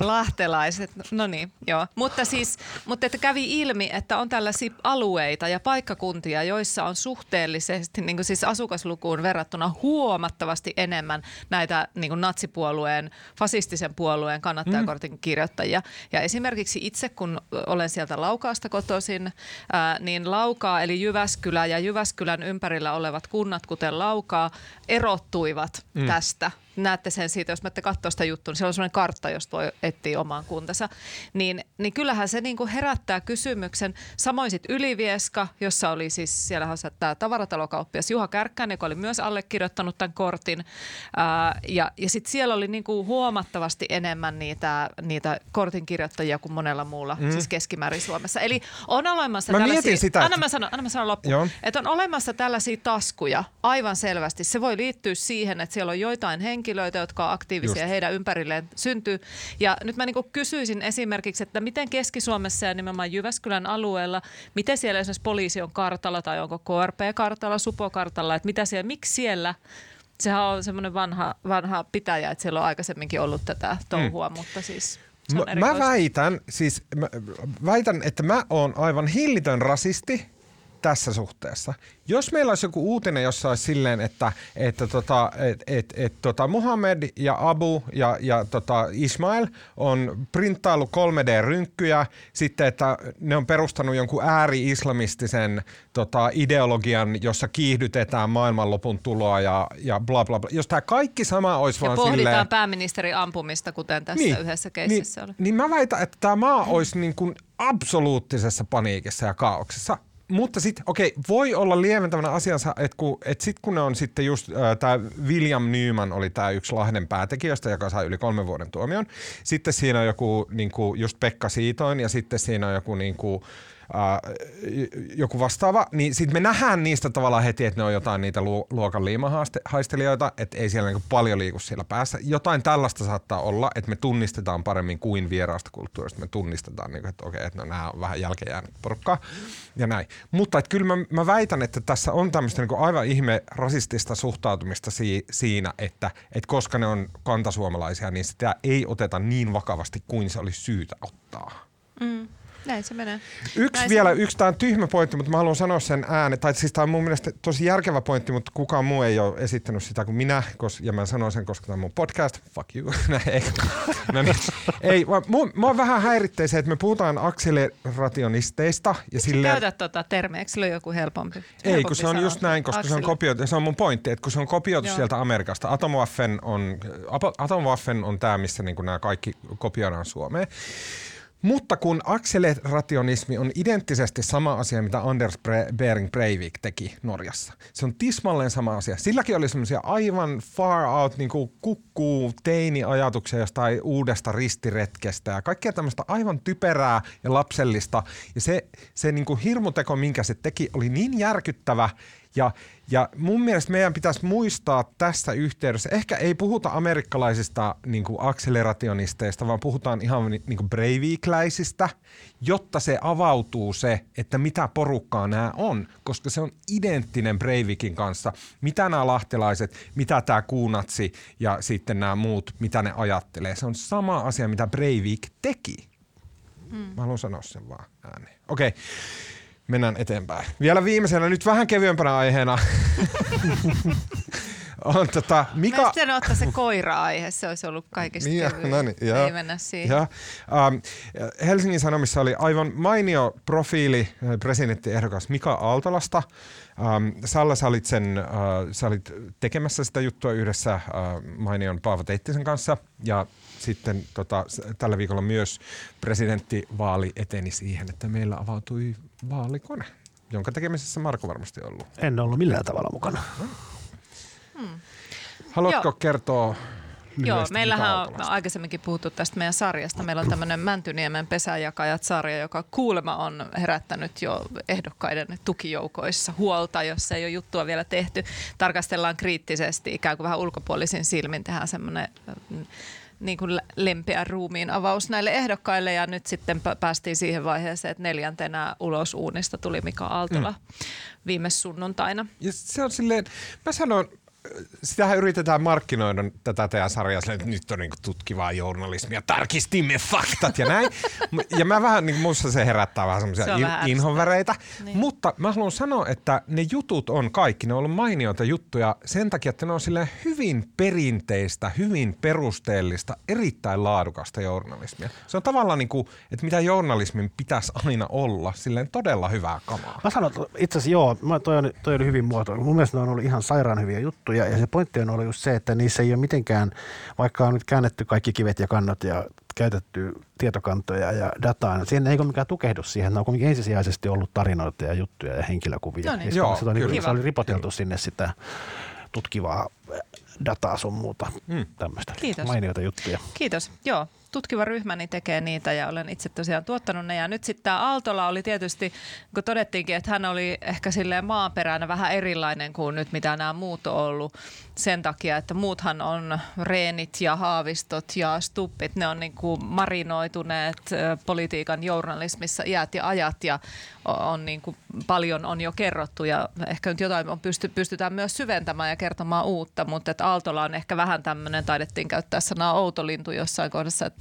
Lahtelaiset tällaiset, no niin, joo. Mutta siis, mutta että kävi ilmi, että on tällaisia alueita ja paikkakuntia, joissa on suhteellisesti niin kuin siis asukaslukuun verrattuna huomattavasti enemmän näitä niin kuin natsipuolueen, fasistisen puolueen kannattajakortin mm. kirjoittajia. Ja esimerkiksi itse, kun olen sieltä Laukaasta kotoisin, ää, niin Laukaa eli Jyväskylä ja Jyväskylän ympärillä olevat kunnat, kuten Laukaa, erottuivat mm. tästä – näette sen siitä, jos mä katsoa sitä juttua, niin siellä on sellainen kartta, josta voi etsiä omaan kuntansa. Niin, niin kyllähän se niin kuin herättää kysymyksen. Samoin sitten Ylivieska, jossa oli siis, siellä tämä tavaratalokauppias Juha Kärkkäinen, joka oli myös allekirjoittanut tämän kortin. Ää, ja ja sitten siellä oli niin kuin huomattavasti enemmän niitä, niitä kortin kirjoittajia kuin monella muulla, mm. siis keskimäärin Suomessa. Eli on olemassa mä tällaisia... Sitä, anna, mä sanon, anna mä sanon loppuun. Että on olemassa tällaisia taskuja aivan selvästi. Se voi liittyä siihen, että siellä on joitain henkilöitä, henkilöitä, jotka on aktiivisia Just. heidän ympärilleen syntyy. Ja nyt mä niin kysyisin esimerkiksi, että miten Keski-Suomessa ja nimenomaan Jyväskylän alueella, miten siellä esimerkiksi poliisi on kartalla tai onko KRP-kartalla, SUPO-kartalla, että mitä siellä, miksi siellä sehän on semmoinen vanha, vanha pitäjä, että siellä on aikaisemminkin ollut tätä touhua, mm. mutta siis Mä, mä väitän, siis mä väitän, että mä oon aivan hillitön rasisti tässä suhteessa. Jos meillä olisi joku uutinen, jossa olisi silleen, että, että tota, et, et, et, tota Muhammed ja Abu ja, ja tota Ismail on printtailu 3D-rynkkyjä, sitten että ne on perustanut jonkun ääri-islamistisen tota, ideologian, jossa kiihdytetään maailmanlopun tuloa ja, ja bla bla bla. Jos tämä kaikki sama olisi ja vaan pohditaan silleen... pääministerin ampumista, kuten tässä niin, yhdessä keississä niin, oli. Niin mä väitän, että tämä maa olisi niin kuin absoluuttisessa paniikissa ja kaauksessa mutta sitten, okei, voi olla lieventävänä asiansa, että kun, et sit kun ne on sitten just, äh, tämä William Nyman oli tämä yksi Lahden päätekijöistä, joka sai yli kolmen vuoden tuomion. Sitten siinä on joku niinku, just Pekka Siitoin ja sitten siinä on joku niinku, äh, joku vastaava, niin sitten me nähdään niistä tavallaan heti, että ne on jotain niitä lu- luokan liimahaistelijoita, että ei siellä niinku paljon liiku siellä päässä. Jotain tällaista saattaa olla, että me tunnistetaan paremmin kuin vieraasta kulttuurista. Me tunnistetaan, niinku, että okei, että no, nämä on vähän jälkeenjäänyt porukkaa ja näin. Mutta kyllä mä, mä väitän, että tässä on tämmöistä niinku aivan ihme rasistista suhtautumista si- siinä, että, että koska ne on kantasuomalaisia, niin sitä ei oteta niin vakavasti kuin se olisi syytä ottaa. Mm. Näin se menee. Yksi Näin vielä, se... yksi tämä on tyhmä pointti, mutta mä haluan sanoa sen äänen. Tai siis tämä on mun mielestä tosi järkevä pointti, mutta kukaan muu ei ole esittänyt sitä kuin minä. Kos, ja mä sanon sen, koska tämä on mun podcast. Fuck you. *laughs* ei, no niin. ei mua, mua vähän häiritsee se, että me puhutaan akselerationisteista. Ja silleen... käytät tuota termiä? Eikö se joku helpompi? Ei, kun se on just näin, koska Akseli. se on kopioitu. Se on mun pointti, että kun se on kopioitu Joo. sieltä Amerikasta. Atomwaffen on, Atomwaffen on tämä, missä niin nämä kaikki kopioidaan Suomeen. Mutta kun akselerationismi on identtisesti sama asia, mitä Anders Bering Breivik teki Norjassa. Se on tismalleen sama asia. Silläkin oli semmoisia aivan far out, niin kuin kukkuu teini-ajatuksia jostain uudesta ristiretkestä ja kaikkea tämmöistä aivan typerää ja lapsellista. Ja se, se niin kuin hirmuteko, minkä se teki, oli niin järkyttävä ja ja mun mielestä meidän pitäisi muistaa tässä yhteydessä, ehkä ei puhuta amerikkalaisista niin kuin akselerationisteista, vaan puhutaan ihan niin kuin breivikläisistä, jotta se avautuu se, että mitä porukkaa nämä on, koska se on identtinen Breivikin kanssa. Mitä nämä lahtelaiset, mitä tämä kuunatsi ja sitten nämä muut, mitä ne ajattelee. Se on sama asia, mitä Breivik teki. Mm. Mä haluan sanoa sen vaan ääneen. Okei. Okay mennään eteenpäin. Vielä viimeisenä, nyt vähän kevyempänä aiheena. *laughs* on tota, Mika... Mä sitten ottaa se koira-aihe, se olisi ollut kaikista niin, no niin, ja, Ei mennä siihen. Ja, ähm, Helsingin Sanomissa oli aivan mainio profiili äh, presidenttiehdokas Mika Aaltolasta. Ähm, Salla, sä olit, sen, äh, sä olit tekemässä sitä juttua yhdessä äh, mainion Paavo Teittisen kanssa ja sitten tota, tällä viikolla myös presidenttivaali eteni siihen, että meillä avautui vaalikone, jonka tekemisessä Marko varmasti on ollut. En ollut millään tavalla mukana. Hmm. Haluatko Joo. kertoa Joo, meillähän on aikaisemminkin puhuttu tästä meidän sarjasta. Meillä on tämmöinen Mäntyniemen pesäjakajat-sarja, joka kuulema on herättänyt jo ehdokkaiden tukijoukoissa huolta, jos ei ole juttua vielä tehty. Tarkastellaan kriittisesti, ikään kuin vähän ulkopuolisin silmin, tehdään semmoinen niin kuin lempeä ruumiin avaus näille ehdokkaille ja nyt sitten päästiin siihen vaiheeseen, että neljäntenä ulos uunista tuli Mika Aaltola mm. viime sunnuntaina. Ja se on silleen, mä sanon, sitähän yritetään markkinoida tätä teidän sarjaa että nyt on niin tutkivaa journalismia, tarkistimme faktat ja näin. ja mä vähän, niin musta se herättää vähän semmoisia in, inhoväreitä. Niin. Mutta mä haluan sanoa, että ne jutut on kaikki, ne on ollut mainioita juttuja sen takia, että ne on sille hyvin perinteistä, hyvin perusteellista, erittäin laadukasta journalismia. Se on tavallaan niin kuin, että mitä journalismin pitäisi aina olla, silleen todella hyvää kamaa. Mä sanon, itse asiassa joo, toi, on, toi oli hyvin muotoilu. Mun mielestä ne on ollut ihan sairaan hyviä juttuja ja, ja se pointti on ollut just se, että niissä ei ole mitenkään, vaikka on nyt käännetty kaikki kivet ja kannot ja käytetty tietokantoja ja dataa, niin siihen ei ole mikään tukehdus siihen. Ne on kuitenkin ensisijaisesti ollut tarinoita ja juttuja ja henkilökuvia. No niin. Joo, se, oli, se oli ripoteltu sinne sitä tutkivaa dataa sun muuta mm. tämmöistä Kiitos. mainioita juttuja. Kiitos. Joo, tutkiva ryhmäni tekee niitä ja olen itse tosiaan tuottanut ne. Ja nyt sitten tämä Aaltola oli tietysti, kun todettiinkin, että hän oli ehkä silleen maaperänä vähän erilainen kuin nyt mitä nämä muut on ollut. Sen takia, että muuthan on reenit ja haavistot ja stuppit, ne on niin kuin marinoituneet politiikan journalismissa iät ja ajat ja on niin kuin paljon on jo kerrottu. Ja ehkä nyt jotain on pysty, pystytään myös syventämään ja kertomaan uutta, mutta että Aaltola on ehkä vähän tämmöinen, taidettiin käyttää sanaa outolintu jossain kohdassa, että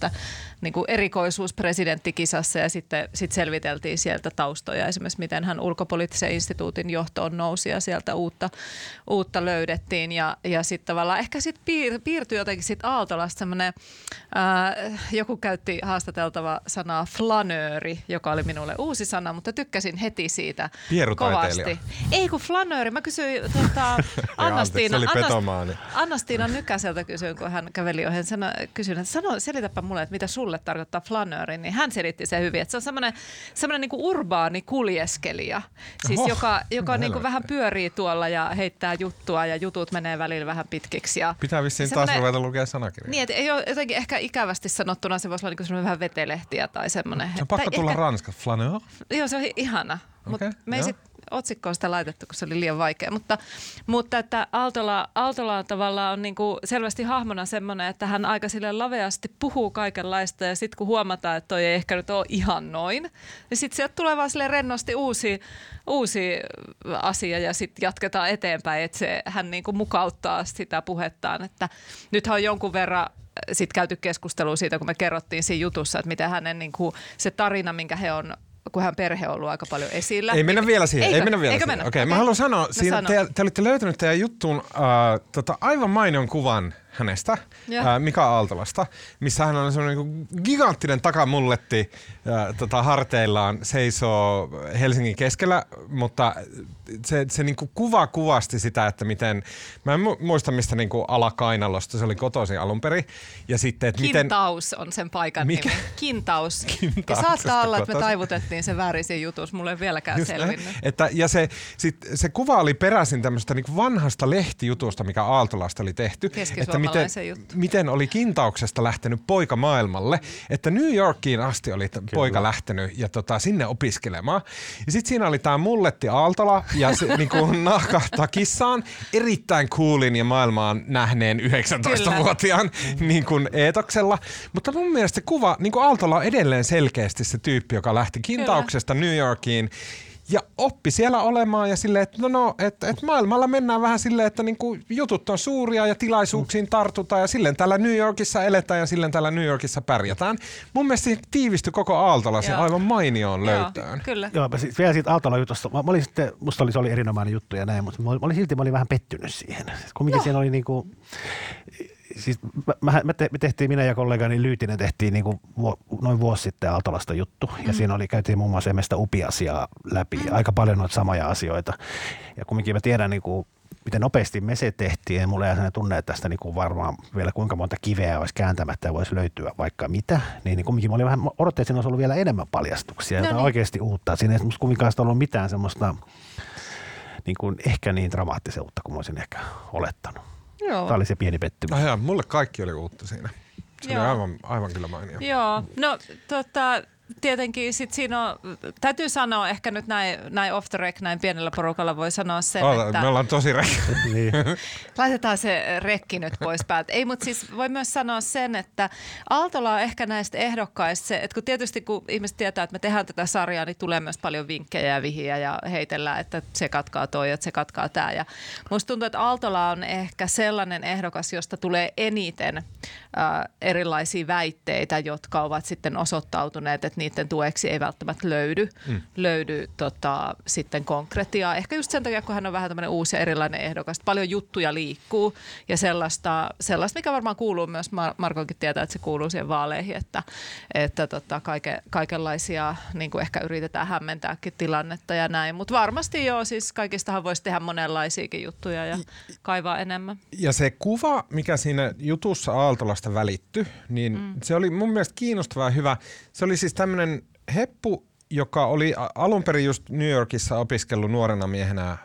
niin kuin erikoisuus presidenttikisassa ja sitten sit selviteltiin sieltä taustoja. Esimerkiksi, miten hän ulkopoliittisen instituutin johtoon nousi ja sieltä uutta, uutta löydettiin. Ja, ja sitten tavallaan ehkä sitten piir, piirtyi jotenkin sitten Aaltolasta semmoinen, joku käytti haastateltava sanaa flanööri, joka oli minulle uusi sana, mutta tykkäsin heti siitä kovasti. Ei kun flanööri, mä kysyin tota, *laughs* Annastiina, Annastiina, Nykäseltä kysyin, kun hän käveli ohi, kysyin, että sano, selitäpä mulle, että mitä sulle tarkoittaa flanööri, niin hän selitti sen hyvin, että se on semmoinen, semmoinen niin kuin urbaani kuljeskelija, siis Oho, joka, joka niin kuin vähän pyörii tuolla ja heittää juttua ja jutut menee välillä vähän pitkiksi. Ja Pitää vissiin taas ruveta lukea sanakirjaa. Niin, että ei ole jotenkin ehkä ikävästi sanottuna, se voisi olla niin vähän vetelehtiä tai semmoinen. Se on pakko tulla ehkä, ranska, flaneur. Joo, se on ihana. Okay, mutta me ei sit otsikkoon sitä laitettu, kun se oli liian vaikea. Mutta, mutta että Aaltola, Aaltola tavallaan on niin kuin selvästi hahmona semmoinen, että hän aika sille laveasti puhuu kaikenlaista ja sitten kun huomataan, että toi ei ehkä nyt ole ihan noin, niin sitten sieltä tulee vaan sille rennosti uusi, uusi asia ja sitten jatketaan eteenpäin, että se, hän niin kuin mukauttaa sitä puhettaan. Että nythän on jonkun verran sitten käyty keskustelua siitä, kun me kerrottiin siinä jutussa, että miten hänen niin kuin, se tarina, minkä he on kun hän perhe on ollut aika paljon esillä. Ei mennä vielä siihen. Eikö? Ei mennä vielä Eikö siihen. Okei, okay, okay. mä haluan sanoa, no siinä, te, te olitte löytänyt teidän juttuun uh, tota, aivan mainion kuvan hänestä, Joo. ää, Mika Aaltolasta, missä hän on semmoinen niin giganttinen takamulletti ää, tota, harteillaan, seisoo Helsingin keskellä, mutta se, se niin kuin kuva kuvasti sitä, että miten, mä en mu- muista mistä niin kuin alakainalosta se oli kotoisin alun perin, ja sitten, että miten... Kintaus on sen paikan Mikä? nimi. Kintaus. *laughs* Ja Kintauksesta saattaa olla, että me taivutettiin se väärin siinä jutussa. Mulle ei vieläkään Just näin. selvinnyt. Että, ja se, sit, se kuva oli peräisin tämmöistä niin vanhasta lehtijutusta, mikä Aaltolasta oli tehty. Että miten, juttu. miten oli kintauksesta lähtenyt poika maailmalle. Että New Yorkiin asti oli t- poika lähtenyt ja tota, sinne opiskelemaan. Ja sitten siinä oli tämä mulletti Aaltola ja se *laughs* niin kuin nahkatakissaan erittäin coolin ja maailmaan nähneen 19-vuotiaan niin kuin eetoksella. Mutta mun mielestä se kuva, niin kuin Aaltola on edelleen selkeästi se tyyppi, joka lähti kintauksesta New Yorkiin ja oppi siellä olemaan ja silleen, että no, no että et maailmalla mennään vähän silleen, että niinku jutut on suuria ja tilaisuuksiin tartutaan ja silleen täällä New Yorkissa eletään ja silleen täällä New Yorkissa pärjätään. Mun mielestä tiivistyi koko Aaltola se Joo. aivan mainioon Joo, löytöön. Kyllä. Joo, mä siis vielä siitä Aaltolan jutusta. Mä, mä olin sitten, musta oli, se oli erinomainen juttu ja näin, mutta mä olin, mä olin silti mä olin vähän pettynyt siihen. Siis Kumminkin siinä oli niinku, siis mä, mä, me, te, me tehtiin, minä ja kollegani Lyytinen tehtiin niinku vuo, noin vuosi sitten Aaltolasta juttu. Ja siinä oli, käytiin muun muassa emestä upiasiaa läpi. Ja aika paljon noita samoja asioita. Ja kumminkin mä tiedän niinku, miten nopeasti me se tehtiin. Ja mulla ei sellainen tunne, että tästä niinku varmaan vielä kuinka monta kiveä olisi kääntämättä ja voisi löytyä vaikka mitä. Niin, niin kumminkin mä olin vähän, mä odotin, että siinä olisi ollut vielä enemmän paljastuksia. No niin. oikeasti uutta. Siinä ei musta kumminkaan sitä ollut mitään semmoista niin kuin ehkä niin dramaattisen uutta kuin mä olisin ehkä olettanut. Joo. Tämä oli se pieni pettymys. Ah, jaa, mulle kaikki oli uutta siinä. Se Joo. oli aivan, aivan kyllä mainio. Joo, no tota, tietenkin sit siinä on, täytyy sanoa ehkä nyt näin, näin off the rec, näin pienellä porukalla voi sanoa sen, Oota, että Me ollaan tosi rek. *laughs* niin. laitetaan se rekki nyt pois päältä. Ei, mutta siis voi myös sanoa sen, että Aaltola on ehkä näistä ehdokkaista se, että kun tietysti kun ihmiset tietää, että me tehdään tätä sarjaa, niin tulee myös paljon vinkkejä ja vihiä ja heitellään, että se katkaa toi ja se katkaa tämä. Ja musta tuntuu, että Aaltola on ehkä sellainen ehdokas, josta tulee eniten äh, erilaisia väitteitä, jotka ovat sitten osoittautuneet, että niiden tueksi ei välttämättä löydy, mm. löydy tota, sitten konkretiaa. Ehkä just sen takia, kun hän on vähän tämmöinen uusi ja erilainen ehdokas. Paljon juttuja liikkuu ja sellaista, sellaista mikä varmaan kuuluu myös, Mar- Markokin tietää, että se kuuluu siihen vaaleihin, että, että tota, kaike, kaikenlaisia niin kuin ehkä yritetään hämmentääkin tilannetta ja näin. Mutta varmasti joo, siis kaikistahan voisi tehdä monenlaisiakin juttuja ja kaivaa enemmän. Ja se kuva, mikä siinä jutussa Aaltolasta välittyi, niin mm. se oli mun mielestä kiinnostava ja hyvä. Se oli siis tämmöinen heppu, joka oli alun perin just New Yorkissa opiskellut nuorena miehenä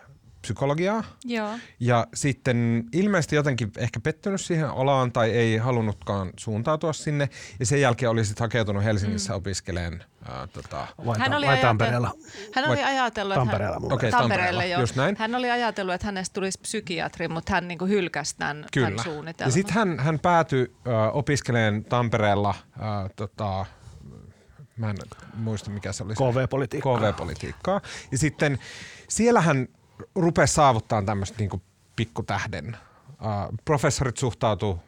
psykologiaa. Joo. Ja sitten ilmeisesti jotenkin ehkä pettynyt siihen alaan tai ei halunnutkaan suuntautua sinne. Ja sen jälkeen oli sitten hakeutunut Helsingissä mm. opiskeleen ää, tota, Vai, Hän oli vai Tampereella. Hän oli ajatellut, että Tampereella hän, mielestä. Tampereella, joo. just näin. Hän oli ajatellut, että hänestä tulisi psykiatri, mutta hän niinku hylkäsi tämän, tämän Kyllä. suunnitelman. Ja sitten hän, hän päätyi äh, opiskeleen Tampereella, äh, tota, mä en muista mikä se oli. KV-politiikkaa. KV-politiikkaa. Ja sitten siellä hän rupesi saavuttaa tämmöistä niinku pikkutähden. Uh, professorit suhtautu uh,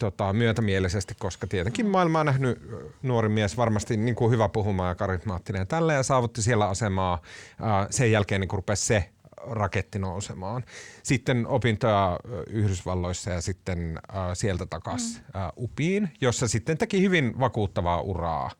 tota, myötämielisesti, koska tietenkin maailmaa on nähnyt uh, nuori mies varmasti niin kuin hyvä puhumaan ja karismaattinen ja tällä ja saavutti siellä asemaa. Uh, sen jälkeen niin rupesi se raketti nousemaan. Sitten opintoja Yhdysvalloissa ja sitten sieltä takaisin mm. UPiin, jossa sitten teki hyvin vakuuttavaa uraa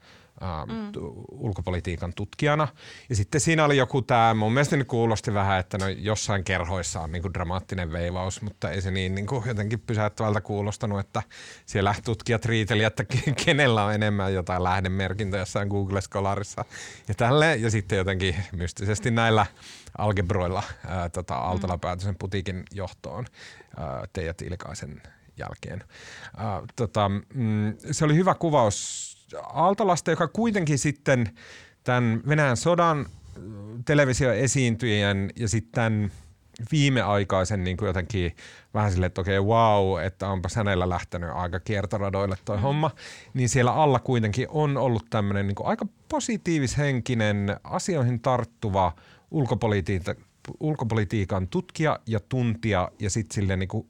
äh, mm. ulkopolitiikan tutkijana. Ja sitten siinä oli joku tämä, mun mielestä nyt kuulosti vähän, että no jossain kerhoissa on niinku dramaattinen veivaus, mutta ei se niin niinku jotenkin pysäyttävältä kuulostanut, että siellä tutkijat riiteli, että ke- kenellä on enemmän jotain lähdemerkintöjä jossain Google Scholarissa ja tälleen. Ja sitten jotenkin mystisesti näillä algebroilla ää, tota, Aaltola päätyi sen putiikin johtoon ää, Teija Tiilikaisen jälkeen. Ää, tota, mm, se oli hyvä kuvaus Aaltolasta, joka kuitenkin sitten tämän Venäjän sodan televisioesiintyjien ja sitten viimeaikaisen niin kuin jotenkin vähän silleen, että okei, wow, että onpa hänellä lähtenyt aika kiertoradoille toi mm. homma, niin siellä alla kuitenkin on ollut tämmöinen niin aika positiivishenkinen, asioihin tarttuva ulkopolitiikan, ulkopolitiikan tutkija ja tuntija ja sitten silleen niin kuin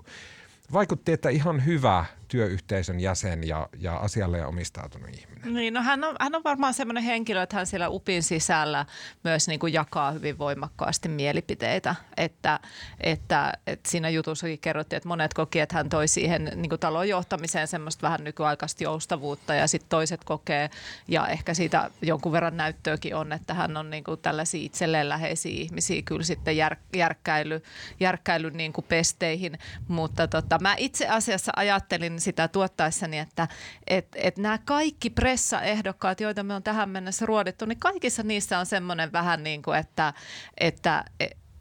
vaikutti, että ihan hyvä työyhteisön jäsen ja, ja asialle omistautunut ihminen. Niin, no hän on, hän on varmaan semmoinen henkilö, että hän siellä UPin sisällä myös niin kuin jakaa hyvin voimakkaasti mielipiteitä. Että, että, että siinä jutussakin kerrottiin, että monet koki, että hän toi siihen niin kuin talon johtamiseen semmoista vähän nykyaikaista joustavuutta ja sitten toiset kokee ja ehkä siitä jonkun verran näyttöäkin on, että hän on niin kuin tällaisia itselleen läheisiä ihmisiä kyllä sitten jär, järkkäily, järkkäily niin kuin pesteihin. Mutta tota, mä itse asiassa ajattelin sitä tuottaessani, että et, et nämä kaikki pressaehdokkaat, joita me on tähän mennessä ruodittu, niin kaikissa niissä on semmoinen vähän niin kuin, että, että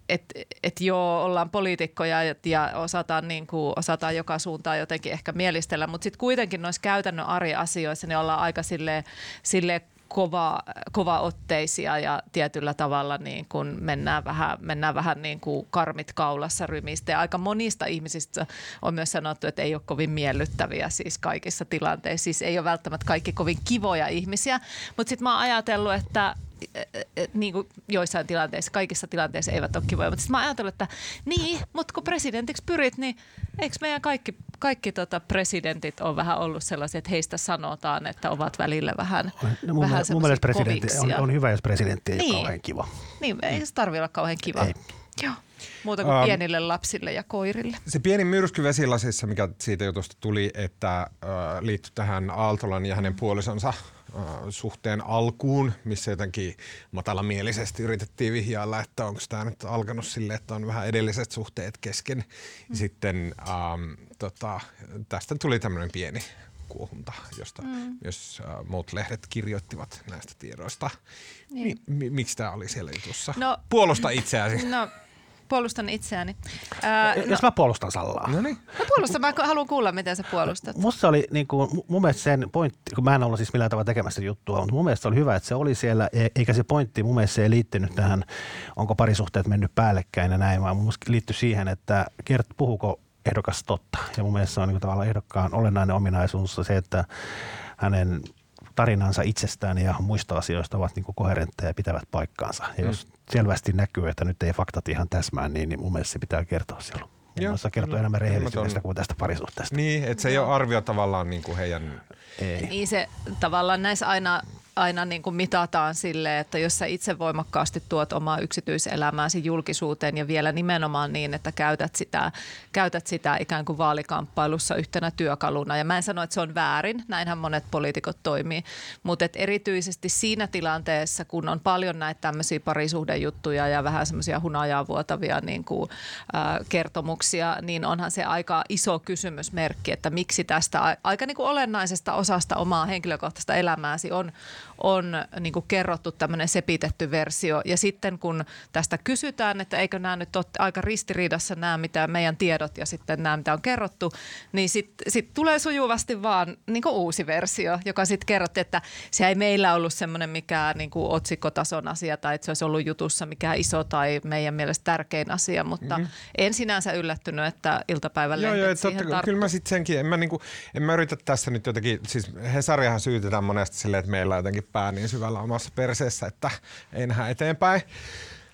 että et joo, ollaan poliitikkoja ja, ja osataan, niin kuin, osataan joka suuntaan jotenkin ehkä mielistellä, mutta sitten kuitenkin noissa käytännön arjen-asioissa niin ollaan aika sille, sille kova, kova otteisia ja tietyllä tavalla niin kuin mennään vähän, mennään vähän niin kuin karmit kaulassa rymistä. Ja aika monista ihmisistä on myös sanottu, että ei ole kovin miellyttäviä siis kaikissa tilanteissa. Siis ei ole välttämättä kaikki kovin kivoja ihmisiä, mutta sitten mä oon ajatellut, että niin kuin joissain tilanteissa, kaikissa tilanteissa eivät ole kivoja. Mutta sitten mä ajattelin, että niin, mutta kun presidentiksi pyrit, niin eikö meidän kaikki, kaikki tota presidentit on vähän ollut sellaisia, että heistä sanotaan, että ovat välillä vähän no, mun, vähän mun mielestä presidentti on, on, hyvä, jos presidentti ei niin. ole kauhean kiva. Niin, ei se tarvitse olla kauhean kiva. Ei. Joo. Muuta kuin um, pienille lapsille ja koirille. Se pieni myrsky vesilasissa, mikä siitä jutusta tuli, että äh, liittyi tähän Aaltolan ja hänen puolisonsa suhteen alkuun, missä jotenkin matalamielisesti yritettiin vihjailla, että onko tämä nyt alkanut sille, että on vähän edelliset suhteet kesken. Mm. Sitten ähm, tota, tästä tuli tämmöinen pieni kuohunta, josta mm. myös äh, muut lehdet kirjoittivat näistä tiedoista. Niin. Mi- miksi tämä oli siellä jutussa? No, Puolusta itseäsi. No puolustan itseäni. Ää, Jos no, mä puolustan Sallaa. No niin. Mä puolustan, mä haluan kuulla, miten sä puolustat. Musta oli niin kuin, mun mielestä sen pointti, kun mä en ollut siis millään tavalla tekemässä juttua, mutta mun mielestä oli hyvä, että se oli siellä, e- eikä se pointti mun mielestä se ei liittynyt tähän, onko parisuhteet mennyt päällekkäin ja näin, vaan mun mielestä liittyi siihen, että kert, puhuko ehdokas totta. Ja mun mielestä se on niin kuin, tavallaan ehdokkaan olennainen ominaisuus se, että hänen tarinansa itsestään ja muista asioista ovat niin koherentteja ja pitävät paikkaansa. Ja mm. jos selvästi näkyy, että nyt ei faktat ihan täsmää, niin, niin mun mielestä se pitää kertoa silloin. Joo, se kertoo enemmän rehellisyydestä kuin tästä parisuhteesta. Niin, että se ei ole arvio tavallaan niin kuin heidän... Ei. Niin se tavallaan näissä aina aina niin kuin mitataan sille, että jos sä itse voimakkaasti tuot omaa yksityiselämääsi julkisuuteen ja vielä nimenomaan niin, että käytät sitä, käytät sitä ikään kuin vaalikamppailussa yhtenä työkaluna. Ja mä en sano, että se on väärin, näinhän monet poliitikot toimii, mutta et erityisesti siinä tilanteessa, kun on paljon näitä tämmöisiä parisuhdejuttuja ja vähän semmoisia hunajaa vuotavia niin kuin, äh, kertomuksia, niin onhan se aika iso kysymysmerkki, että miksi tästä aika niin kuin olennaisesta osasta omaa henkilökohtaista elämääsi on on niin kuin kerrottu tämmöinen sepitetty versio. Ja sitten kun tästä kysytään, että eikö nämä nyt ole aika ristiriidassa nämä, mitä meidän tiedot ja sitten nämä, mitä on kerrottu, niin sitten sit tulee sujuvasti vaan niin kuin uusi versio, joka sitten kerrotti, että se ei meillä ollut semmoinen mikään niin kuin otsikkotason asia tai että se olisi ollut jutussa mikä iso tai meidän mielestä tärkein asia, mutta mm-hmm. en sinänsä yllättynyt, että iltapäivän joo, joo, totta, Kyllä mä sitten senkin, en mä, niinku, en mä yritä tässä nyt jotenkin, siis Hesariahan syytetään monesti silleen, että meillä on jotenkin pää niin syvällä omassa perseessä, että ei nähdä eteenpäin.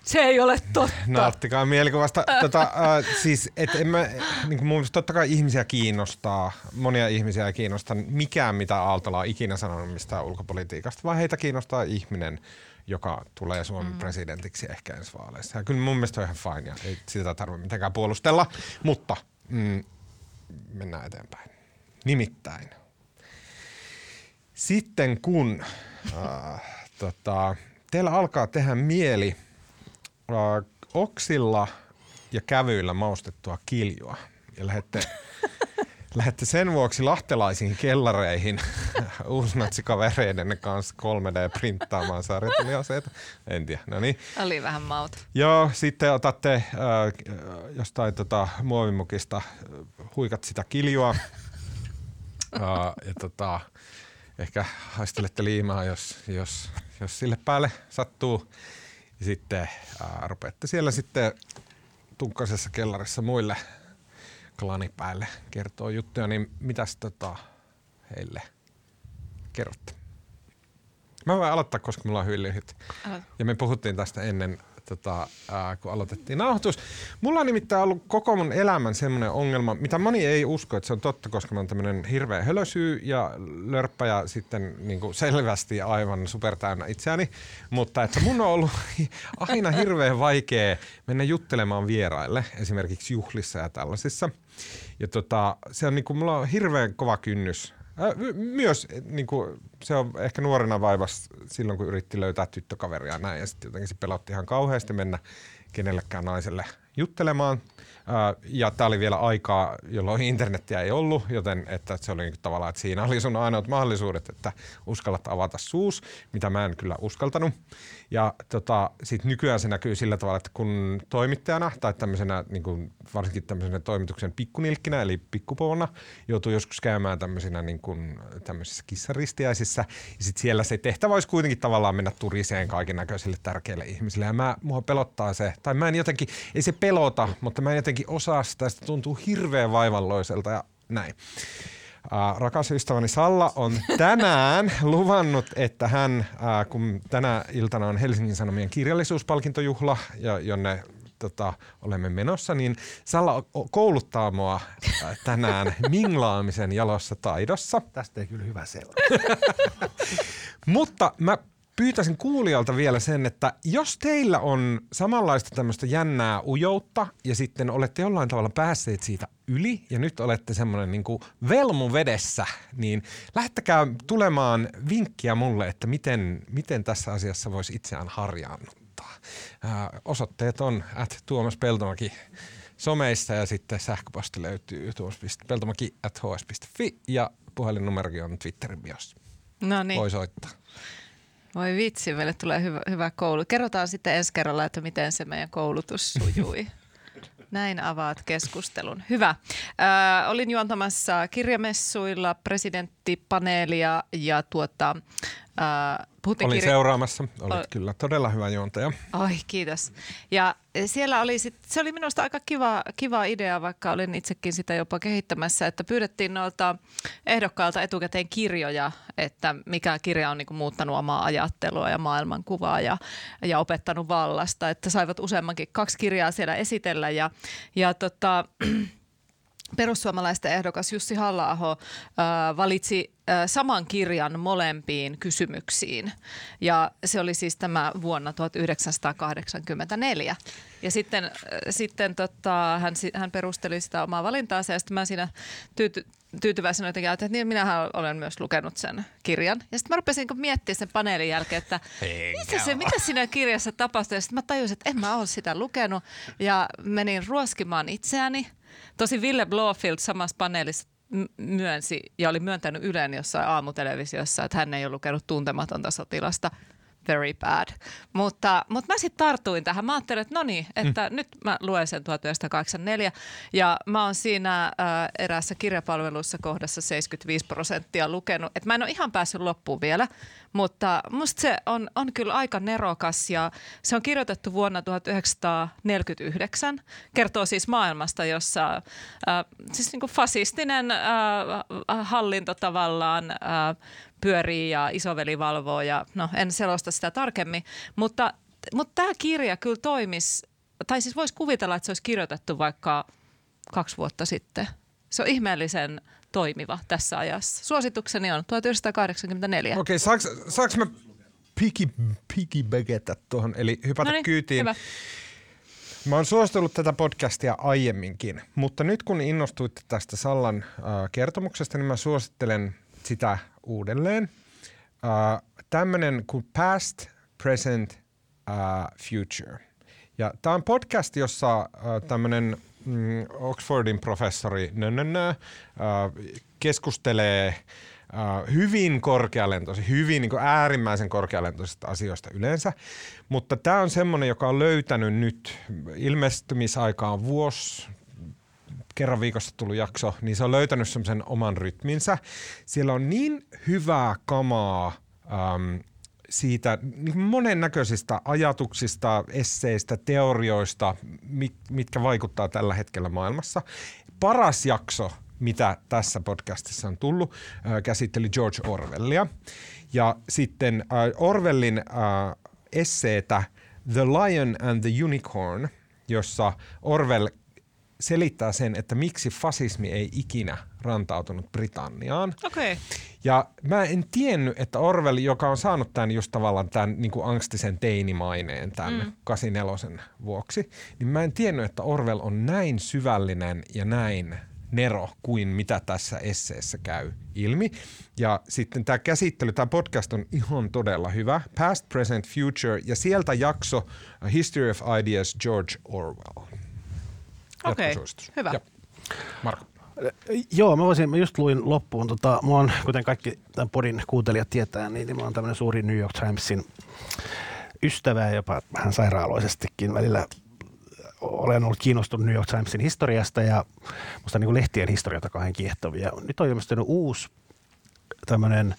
Se ei ole totta. Nauttikaa mielikuvasta. Tota, äh, siis, et en mä, niin mun totta kai ihmisiä kiinnostaa, monia ihmisiä kiinnostaa mikään, mitä Aaltola on ikinä sanonut mistään ulkopolitiikasta, vaan heitä kiinnostaa ihminen, joka tulee Suomen mm. presidentiksi ehkä ensi vaaleissa. Ja kyllä mun mielestä on ihan fine ja ei sitä tarvitse mitenkään puolustella, mutta mm, mennään eteenpäin. Nimittäin sitten kun äh, tota, teillä alkaa tehdä mieli äh, oksilla ja kävyillä maustettua kiljua ja lähdette, lähdette *laughs* sen vuoksi lahtelaisiin kellareihin *laughs* uusnatsikavereiden kanssa 3D-printtaamaan sarjateliaseita. En tiedä, no niin. Oli vähän mauta. Joo, sitten otatte äh, jostain tota, muovimukista, huikat sitä kiljua. *laughs* äh, ja tota, ehkä haistelette liimaa, jos, jos, jos sille päälle sattuu. Ja sitten ää, rupeatte siellä sitten tunkkaisessa kellarissa muille klanipäille kertoo juttuja, niin mitäs tota heille kerrotte? Mä voin aloittaa, koska mulla on hyvin lyhyt. Ja me puhuttiin tästä ennen tota, ää, kun aloitettiin nauhoitus. Mulla on nimittäin ollut koko mun elämän semmoinen ongelma, mitä moni ei usko, että se on totta, koska mä oon tämmöinen hirveä hölösyy ja lörppä ja sitten niin kuin selvästi aivan supertäynnä itseäni. Mutta että mun on ollut *laughs* aina hirveän vaikea mennä juttelemaan vieraille, esimerkiksi juhlissa ja tällaisissa. Ja tota, se on niin kuin, mulla on hirveän kova kynnys myös niin kuin, se on ehkä nuorena vaivas silloin, kun yritti löytää tyttökaveria näin. Ja sitten jotenkin se pelotti ihan kauheasti mennä kenellekään naiselle juttelemaan. Ja tämä oli vielä aikaa, jolloin internettiä ei ollut, joten että se oli niin tavallaan, että siinä oli sun ainoat mahdollisuudet, että uskallat avata suus, mitä mä en kyllä uskaltanut. Ja tota, sit nykyään se näkyy sillä tavalla, että kun toimittajana tai tämmöisenä, niin kuin varsinkin tämmöisenä toimituksen pikkunilkkinä, eli pikkupoona, joutuu joskus käymään tämmöisenä niin kuin, tämmöisissä kissaristiäisissä. Ja sitten siellä se tehtävä olisi kuitenkin tavallaan mennä turiseen kaiken näköisille tärkeille ihmisille. Ja mä, mua pelottaa se, tai mä en jotenkin, ei se pelota, mutta mä en jotenkin osaa sitä, sitä tuntuu hirveän vaivalloiselta ja näin. Äh, rakas ystäväni Salla on tänään *laughs* luvannut, että hän, äh, kun tänä iltana on Helsingin Sanomien kirjallisuuspalkintojuhla, jonne tota, olemme menossa, niin Salla kouluttaa mua tänään *laughs* minglaamisen jalossa taidossa. Tästä ei kyllä hyvä seuraa. *laughs* Mutta mä pyytäisin kuulijalta vielä sen, että jos teillä on samanlaista tämmöistä jännää ujoutta ja sitten olette jollain tavalla päässeet siitä yli ja nyt olette semmoinen niin velmu vedessä, niin lähettäkää tulemaan vinkkiä mulle, että miten, miten tässä asiassa voisi itseään harjaannuttaa. Ää, osoitteet on at Tuomas Peltomaki someissa ja sitten sähköposti löytyy tuomas.peltomaki at hs.fi ja puhelinnumerokin on Twitterin biossa. No niin. Voi soittaa. Voi vitsi, meille tulee hyvä, hyvä koulu. Kerrotaan sitten ensi kerralla, että miten se meidän koulutus sujui. *laughs* Näin avaat keskustelun. Hyvä. Äh, olin juontamassa kirjamessuilla presidenttipaneelia ja tuota, äh, Olin kirja... seuraamassa. Olit o... kyllä todella hyvä juontaja. Oi, kiitos. Ja siellä oli sit, se oli minusta aika kiva, kiva idea, vaikka olin itsekin sitä jopa kehittämässä, että pyydettiin noilta ehdokkailta etukäteen kirjoja, että mikä kirja on niinku muuttanut omaa ajattelua ja maailmankuvaa ja, ja opettanut vallasta, että saivat useammankin kaksi kirjaa siellä esitellä ja, ja tota, perussuomalaisten ehdokas Jussi halla äh, valitsi äh, saman kirjan molempiin kysymyksiin. Ja se oli siis tämä vuonna 1984. Ja sitten, äh, sitten tota, hän, hän perusteli sitä omaa valintaansa ja sitten mä siinä tyyty, tyytyväisenä jotenkin että niin minähän olen myös lukenut sen kirjan. Ja sitten mä rupesin miettimään sen paneelin jälkeen, että mitä, se, mitä siinä kirjassa tapahtui. Ja sitten mä tajusin, että en mä ole sitä lukenut ja menin ruoskimaan itseäni – Tosi Ville Blofield samassa paneelissa myönsi ja oli myöntänyt Ylen jossain aamutelevisiossa, että hän ei ole lukenut tuntematonta sotilasta – very bad. Mutta, mutta mä sitten tartuin tähän. Mä ajattelin, että no niin, että mm. nyt mä luen sen 1984 ja mä oon siinä äh, eräässä kirjapalvelussa kohdassa 75 prosenttia lukenut. Et mä en ole ihan päässyt loppuun vielä, mutta musta se on, on kyllä aika nerokas ja se on kirjoitettu vuonna 1949. Kertoo siis maailmasta, jossa äh, siis niin kuin fasistinen äh, hallinto tavallaan äh, pyörii ja isoveli valvoo ja no en selosta sitä tarkemmin, mutta, mutta tämä kirja kyllä toimisi, tai siis voisi kuvitella, että se olisi kirjoitettu vaikka kaksi vuotta sitten. Se on ihmeellisen toimiva tässä ajassa. Suositukseni on 1984. Okei, okay, saaks, saaks mä piki, tuohon, eli hypätä Noniin, kyytiin? Hyvä. Mä oon suositellut tätä podcastia aiemminkin, mutta nyt kun innostuitte tästä Sallan äh, kertomuksesta, niin mä suosittelen sitä uudelleen. Uh, Tämmöinen kuin Past, Present, uh, Future. Ja tämä on podcast, jossa uh, tämmöinen mm, Oxfordin professori Nönönö, uh, keskustelee uh, hyvin korkealentoisesti, hyvin niin äärimmäisen korkealentoisista asioista yleensä. Mutta tämä on semmoinen, joka on löytänyt nyt ilmestymisaikaan vuosi, kerran viikossa tullut jakso, niin se on löytänyt semmoisen oman rytminsä. Siellä on niin hyvää kamaa äm, siitä niin monennäköisistä ajatuksista, esseistä, teorioista, mit, mitkä vaikuttaa tällä hetkellä maailmassa. Paras jakso, mitä tässä podcastissa on tullut, äh, käsitteli George Orwellia. Ja sitten äh, Orwellin äh, esseetä The Lion and the Unicorn, jossa Orwell selittää sen, että miksi fasismi ei ikinä rantautunut Britanniaan. Okei. Okay. Ja mä en tiennyt, että Orwell, joka on saanut tämän just tavallaan tämän niin kuin angstisen teinimaineen tämän mm. 84 vuoksi, niin mä en tiennyt, että Orwell on näin syvällinen ja näin nero kuin mitä tässä esseessä käy ilmi. Ja sitten tämä käsittely, tämä podcast on ihan todella hyvä. Past, Present, Future ja sieltä jakso History of Ideas George Orwell. Okei, okay, hyvä. Ja. Marko. Joo, mä voisin, mä just luin loppuun, tota, mä oon, kuten kaikki tämän podin kuuntelijat tietää, niin mä oon tämmöinen suuri New York Timesin ystävä ja jopa vähän sairaaloisestikin välillä olen ollut kiinnostunut New York Timesin historiasta ja musta niin kuin lehtien historiat kauhean kiehtovia. Nyt on ilmestynyt uusi tämmöinen,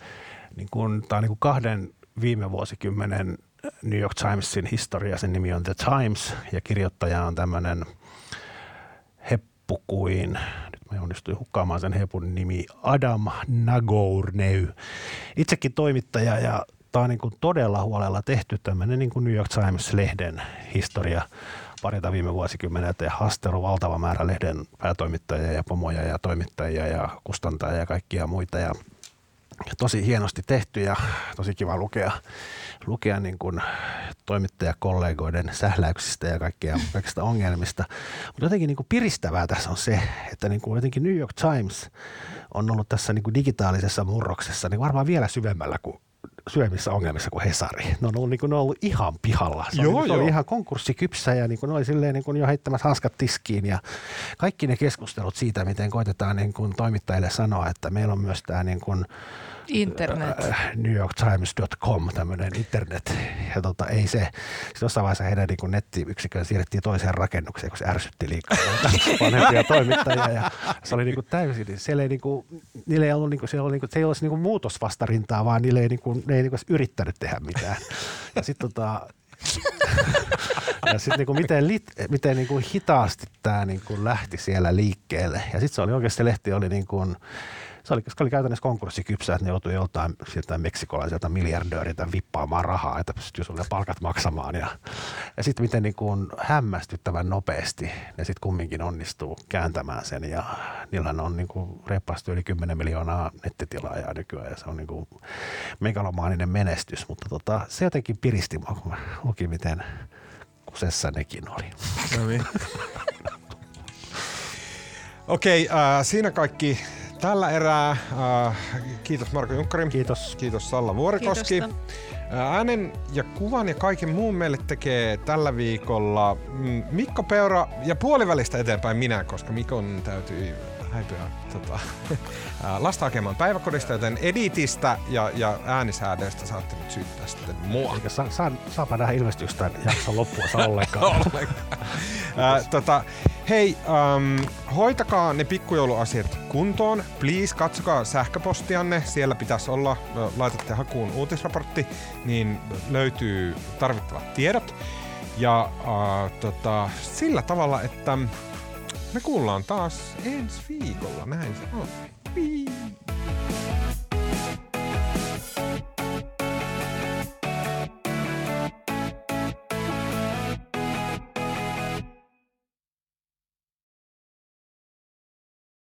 niin kuin, tämä on niin kuin kahden viime vuosikymmenen New York Timesin historia. Sen nimi on The Times ja kirjoittaja on tämmöinen heppu kuin, nyt mä onnistuin hukkaamaan sen hepun nimi, Adam Nagourneu. Itsekin toimittaja ja tämä on niin kuin todella huolella tehty tämmöinen niin kuin New York Times-lehden historia parita viime vuosikymmenet ja haastellut valtava määrä lehden päätoimittajia ja pomoja ja toimittajia ja kustantajia ja kaikkia muita. Ja tosi hienosti tehty ja tosi kiva lukea, lukea niin kuin toimittajakollegoiden sähläyksistä ja kaikkia, *laughs* kaikista ongelmista. Mutta jotenkin niin kuin piristävää tässä on se, että niin kuin jotenkin New York Times on ollut tässä niin kuin digitaalisessa murroksessa niin varmaan vielä syvemmällä kuin syömissä ongelmissa kuin Hesari. Ne on ollut, niin kuin, ne on ollut ihan pihalla. Se, joo, oli, se oli ihan konkurssikypsä ja niin kuin, ne oli silleen niin kuin jo heittämässä hanskat tiskiin. Ja kaikki ne keskustelut siitä, miten koitetaan niin kuin, toimittajille sanoa, että meillä on myös tämä niin kuin, Internet. Äh, NewYorkTimes.com, tämmöinen internet. Ja tota, ei se, siis jossain vaiheessa heidän niin nettiyksikön siirrettiin toiseen rakennukseen, kun se ärsytti liikaa *laughs* vanhempia toimittajia. Ja se oli niin kuin täysin, siellä ei, niin kuin, niillä ei ollut, niin kuin, se, oli, niin kuin, se ei olisi niin kuin muutosvastarintaa, vaan niille ei, niin kuin, ne ei niin kuin yrittänyt tehdä mitään. Ja sitten tota, ja sitten niinku miten, lit, miten niinku hitaasti tämä niinku lähti siellä liikkeelle. Ja sitten se oli oikeasti, lehti oli niinku, se oli, oli käytännössä konkurssikypsä, että ne joutui joltain sieltä meksikolaiselta miljardööriltä vippaamaan rahaa, että pystyy sulle palkat maksamaan. Ja, ja sitten miten niin kuin hämmästyttävän nopeasti ne sitten kumminkin onnistuu kääntämään sen. Ja niillä on niin kuin reippaasti yli 10 miljoonaa nettitilaajaa nykyään ja se on niin kuin megalomaaninen menestys. Mutta tota, se jotenkin piristi mua, kun mä lukin, miten kusessa nekin oli. No niin. *laughs* Okei, okay, äh, siinä kaikki tällä erää. Äh, kiitos Marko Junkkari. Kiitos. Kiitos Salla Vuorikoski. Kiitos. Äh, äänen ja kuvan ja kaiken muun meille tekee tällä viikolla mm, Mikko Peura ja puolivälistä eteenpäin minä, koska Mikon täytyy häipyä tota, *laughs* lasta hakemaan päiväkodista, joten editistä ja, ja äänisäädöistä saatte nyt syyttää sitten mua. Eikä saa, saa, saapa nähdä ilmestystä tämän jakson loppua *laughs* ollenkaan. ollenkaan. äh, tota, hei, um, hoitakaa ne pikkujouluasiat kuntoon. Please, katsokaa sähköpostianne. Siellä pitäisi olla, laitatte hakuun uutisraportti, niin löytyy tarvittavat tiedot. Ja uh, tota, sillä tavalla, että me kuullaan taas ensi viikolla, näin se on. Pii.